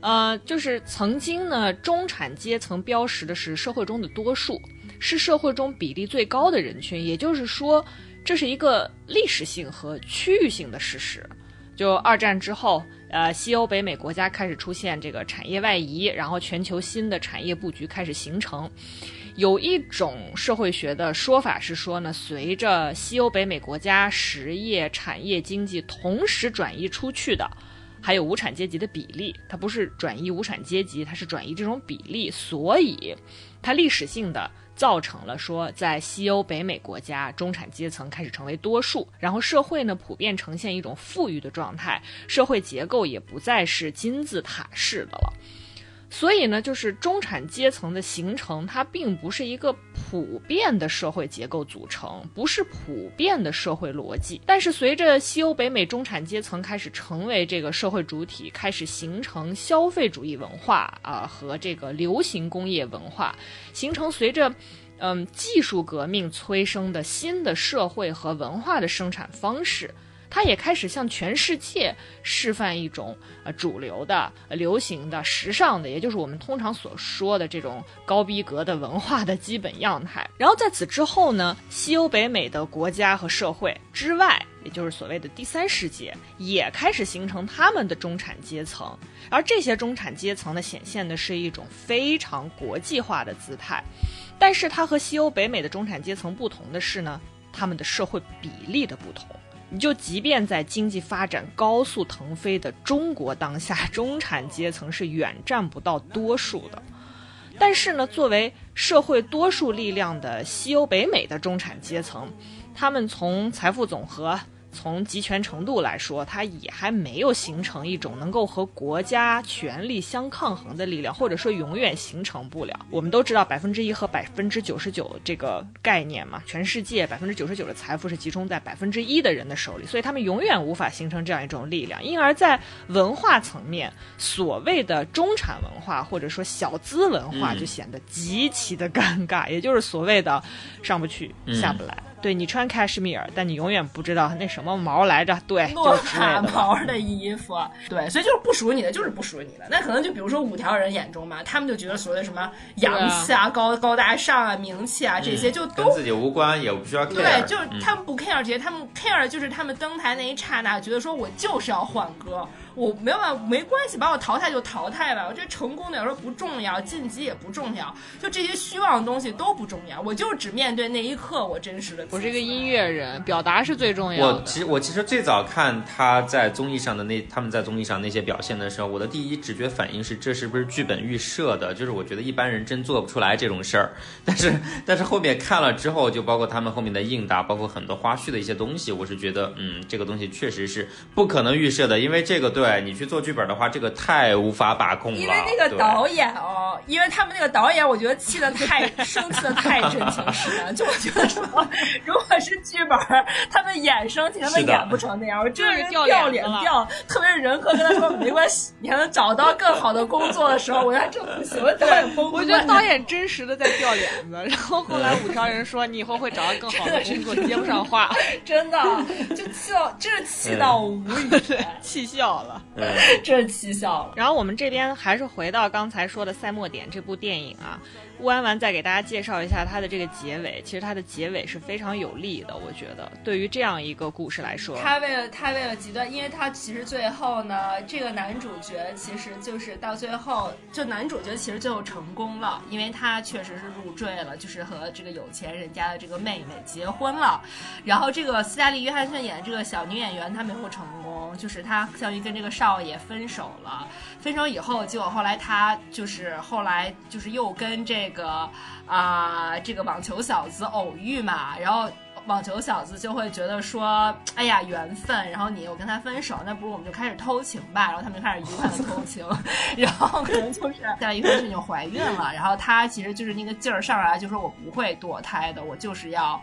呃，就是曾经呢，中产阶层标识的是社会中的多数，是社会中比例最高的人群，也就是说，这是一个历史性和区域性的事实。就二战之后。呃，西欧、北美国家开始出现这个产业外移，然后全球新的产业布局开始形成。有一种社会学的说法是说呢，随着西欧、北美国家实业、产业经济同时转移出去的，还有无产阶级的比例。它不是转移无产阶级，它是转移这种比例，所以它历史性的。造成了说，在西欧、北美国家，中产阶层开始成为多数，然后社会呢普遍呈现一种富裕的状态，社会结构也不再是金字塔式的了。所以呢，就是中产阶层的形成，它并不是一个普遍的社会结构组成，不是普遍的社会逻辑。但是随着西欧、北美中产阶层开始成为这个社会主体，开始形成消费主义文化啊和这个流行工业文化，形成随着嗯技术革命催生的新的社会和文化的生产方式。它也开始向全世界示范一种呃主流的、流行的、时尚的，也就是我们通常所说的这种高逼格的文化的基本样态。然后在此之后呢，西欧、北美的国家和社会之外，也就是所谓的第三世界，也开始形成他们的中产阶层。而这些中产阶层呢，显现的是一种非常国际化的姿态。但是它和西欧、北美的中产阶层不同的是呢，他们的社会比例的不同。你就即便在经济发展高速腾飞的中国当下，中产阶层是远占不到多数的。但是呢，作为社会多数力量的西欧、北美的中产阶层，他们从财富总和。从集权程度来说，它也还没有形成一种能够和国家权力相抗衡的力量，或者说永远形成不了。我们都知道百分之一和百分之九十九这个概念嘛，全世界百分之九十九的财富是集中在百分之一的人的手里，所以他们永远无法形成这样一种力量。因而，在文化层面，所谓的中产文化或者说小资文化就显得极其的尴尬，也就是所谓的上不去下不来。对你穿 cashmere，但你永远不知道那什么毛来着。对，诺卡毛的衣服。对，所以就是不属于你的，就是不属于你的。那可能就比如说五条人眼中嘛，他们就觉得所谓的什么洋气啊、高高大上啊、名气啊这些，就都跟自己无关，也不需要 care。对，就是他们不 care 这些，他们 care 就是他们登台那一刹那，觉得说我就是要换歌。我没有办法，没关系，把我淘汰就淘汰吧。我觉得成功的有时候不重要，晋级也不重要，就这些虚妄的东西都不重要。我就只面对那一刻我真实的。我是一个音乐人，表达是最重要的。我其实我其实最早看他在综艺上的那他们在综艺上那些表现的时候，我的第一直觉反应是这是不是剧本预设的？就是我觉得一般人真做不出来这种事儿。[laughs] 但是但是后面看了之后，就包括他们后面的应答，包括很多花絮的一些东西，我是觉得嗯，这个东西确实是不可能预设的，因为这个对。对你去做剧本的话，这个太无法把控了。因为那个导演哦，因为他们那个导演，我觉得气的太生气的太真情实感。就我觉得说，如果是剧本，他们演生气，他们演不成那样。我真是掉脸掉，特别是任何跟他说没关系，你还能找到更好的工作的时候，我觉得这不行。导演崩溃。我觉得导演真实的在掉脸子。然后后来五条人说，你以后会找到更好的工作，接不上话。真的，就气到，真是气到无语，[laughs] 气笑了。[laughs] 真是气笑了。然后我们这边还是回到刚才说的《赛末点》这部电影啊。乌安完再给大家介绍一下它的这个结尾，其实它的结尾是非常有利的，我觉得对于这样一个故事来说，他为了他为了极端，因为他其实最后呢，这个男主角其实就是到最后，就男主角其实最后成功了，因为他确实是入赘了，就是和这个有钱人家的这个妹妹结婚了，然后这个斯嘉丽约翰逊演的这个小女演员她没有成功，就是她相当于跟这个少爷分手了，分手以后结果后来她就是后来就是又跟这。这个啊，这个网球小子偶遇嘛，然后网球小子就会觉得说，哎呀，缘分，然后你又跟他分手，那不如我们就开始偷情吧，然后他们就开始愉快的偷情，[laughs] 然后可能就是在一开始就怀孕了，然后他其实就是那个劲儿上来就说，我不会堕胎的，我就是要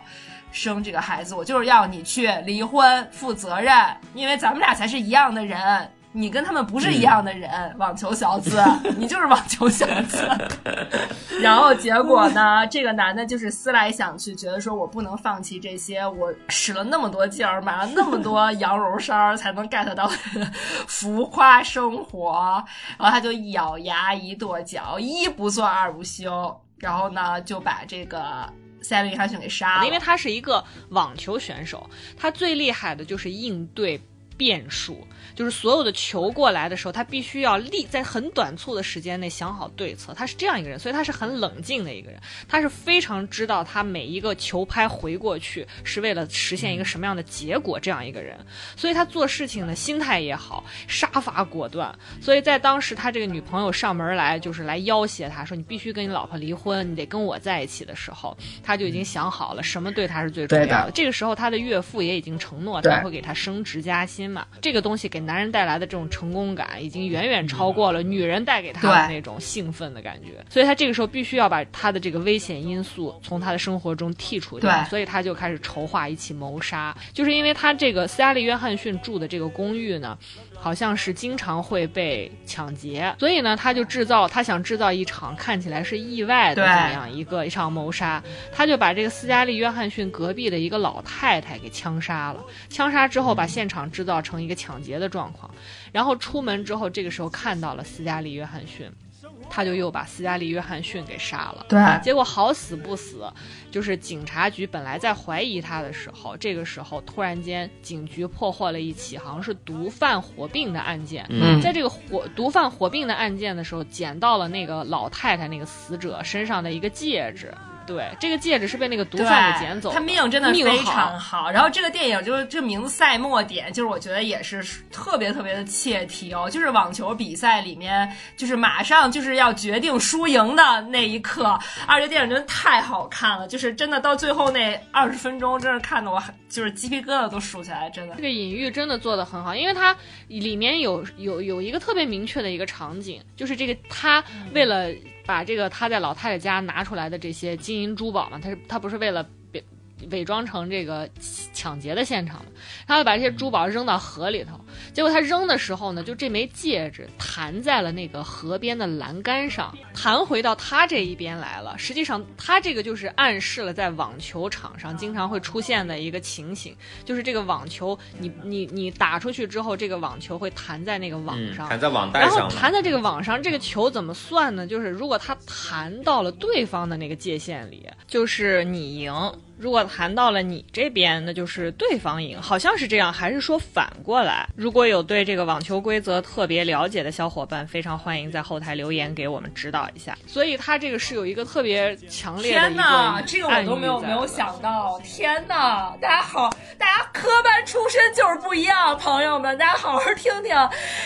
生这个孩子，我就是要你去离婚负责任，因为咱们俩才是一样的人。你跟他们不是一样的人，网球小子，[laughs] 你就是网球小子。然后结果呢，这个男的就是思来想去，觉得说我不能放弃这些，我使了那么多劲儿，买了那么多 [laughs] 羊绒衫才能 get 到浮夸生活，然后他就一咬牙一跺脚，一不做二不休，然后呢就把这个塞利约翰逊给杀了，因为他是一个网球选手，他最厉害的就是应对变数。就是所有的球过来的时候，他必须要立在很短促的时间内想好对策。他是这样一个人，所以他是很冷静的一个人。他是非常知道他每一个球拍回过去是为了实现一个什么样的结果这样一个人。所以他做事情的心态也好，杀伐果断。所以在当时他这个女朋友上门来就是来要挟他说你必须跟你老婆离婚，你得跟我在一起的时候，他就已经想好了什么对他是最重要的。这个时候他的岳父也已经承诺他会给他升职加薪嘛。这个东西给。男人带来的这种成功感，已经远远超过了女人带给他的那种兴奋的感觉，所以他这个时候必须要把他的这个危险因素从他的生活中剔除掉，所以他就开始筹划一起谋杀，就是因为他这个斯嘉丽·约翰逊住的这个公寓呢。好像是经常会被抢劫，所以呢，他就制造，他想制造一场看起来是意外的这样一个一场谋杀，他就把这个斯嘉丽·约翰逊隔壁的一个老太太给枪杀了，枪杀之后把现场制造成一个抢劫的状况，然后出门之后，这个时候看到了斯嘉丽·约翰逊。他就又把斯嘉丽·约翰逊给杀了，对，结果好死不死，就是警察局本来在怀疑他的时候，这个时候突然间警局破获了一起好像是毒贩火并的案件，嗯。在这个火毒贩火并的案件的时候，捡到了那个老太太那个死者身上的一个戒指。对，这个戒指是被那个毒贩给捡走。他命真的非常好。然后这个电影就是这个名字《赛末点》，就是我觉得也是特别特别的切题哦。就是网球比赛里面，就是马上就是要决定输赢的那一刻。而且电影真的太好看了，就是真的到最后那二十分钟，真是看得我就是鸡皮疙瘩都竖起来，真的。这个隐喻真的做的很好，因为它里面有有有一个特别明确的一个场景，就是这个他为了。把这个他在老太太家拿出来的这些金银珠宝嘛，他是他不是为了。伪装成这个抢劫的现场他会把这些珠宝扔到河里头。结果他扔的时候呢，就这枚戒指弹在了那个河边的栏杆上，弹回到他这一边来了。实际上，他这个就是暗示了在网球场上经常会出现的一个情形，就是这个网球，你你你打出去之后，这个网球会弹在那个网上，弹在网带上，然后弹在这个网上，这个球怎么算呢？就是如果它弹到了对方的那个界限里，就是你赢。如果谈到了你这边，那就是对方赢，好像是这样，还是说反过来？如果有对这个网球规则特别了解的小伙伴，非常欢迎在后台留言给我们指导一下。所以他这个是有一个特别强烈的天哪，这个我都没有没有想到。天哪，大家好，大家科班出身就是不一样，朋友们，大家好好听听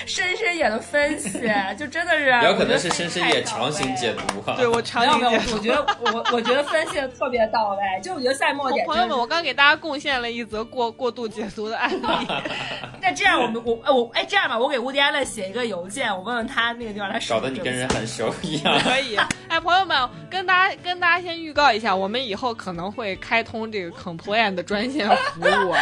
深深野的分析，[laughs] 就真的是有可能是深深野强行解读哈。对我强行解读，我觉得我我觉得分析的特别到位，就我觉得像。朋友们，我刚给大家贡献了一则过过度解读的案例。[laughs] [laughs] 那这样，我们我我哎，这样吧，我给乌迪安乐写一个邮件，我问问他那个地方他少得你跟人很熟 [laughs] 一样。可以。哎，朋友们，跟大家跟大家先预告一下，我们以后可能会开通这个 complain 的专线服务啊。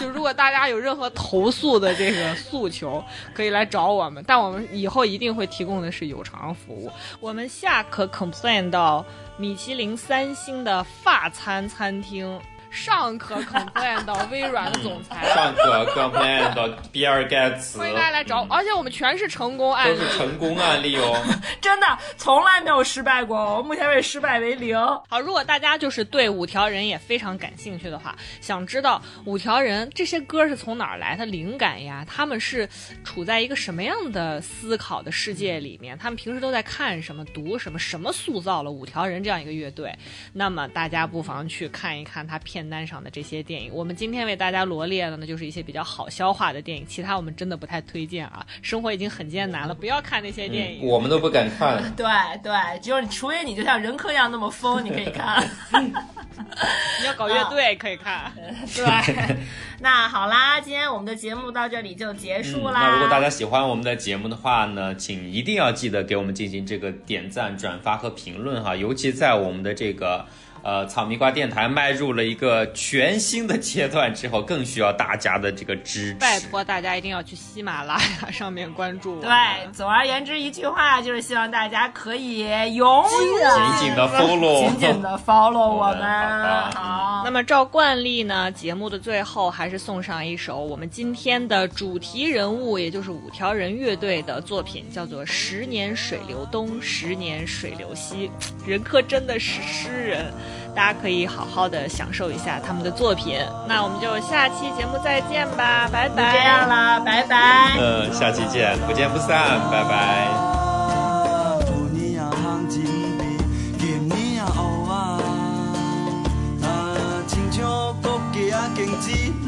就如果大家有任何投诉的这个诉求，可以来找我们。但我们以后一定会提供的是有偿服务。我们下可 complain 到。米其林三星的法餐餐厅。上可 complain 到微软的总裁，上可 complain 到比尔盖茨，欢迎大家来找我，而且我们全是成功案例，都是成功案例哦，[laughs] 真的从来没有失败过，我目前为止失败为零。好，如果大家就是对五条人也非常感兴趣的话，想知道五条人这些歌是从哪儿来的灵感呀？他们是处在一个什么样的思考的世界里面？他们平时都在看什么、读什么？什么塑造了五条人这样一个乐队？那么大家不妨去看一看他片。单上的这些电影，我们今天为大家罗列的呢，就是一些比较好消化的电影，其他我们真的不太推荐啊。生活已经很艰难了，不要看那些电影，我们都不敢看。对 [laughs] 对，只有除非你就像任科一样那么疯，你可以看。[laughs] [laughs] 你要搞乐队可以看。对，那好啦，今天我们的节目到这里就结束啦。那如果大家喜欢我们的节目的话呢，请一定要记得给我们进行这个点赞、转发和评论哈，尤其在我们的这个。呃草莓瓜电台迈入了一个全新的阶段之后，更需要大家的这个支持。拜托大家一定要去喜马拉雅上面关注我。对，总而言之一句话就是希望大家可以永远紧紧的 follow，紧紧的 [laughs] follow 我们。好的好，那么照惯例呢，节目的最后还是送上一首我们今天的主题人物，也就是五条人乐队的作品，叫做《十年水流东，十年水流西》。任科真的是诗人，大家可以好好的享受一下他们的作品。那我们就下期节目再见吧，拜拜。就这样了，拜拜。嗯，下期见，不见不散，拜拜。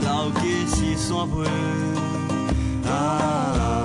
老家是山背，啊，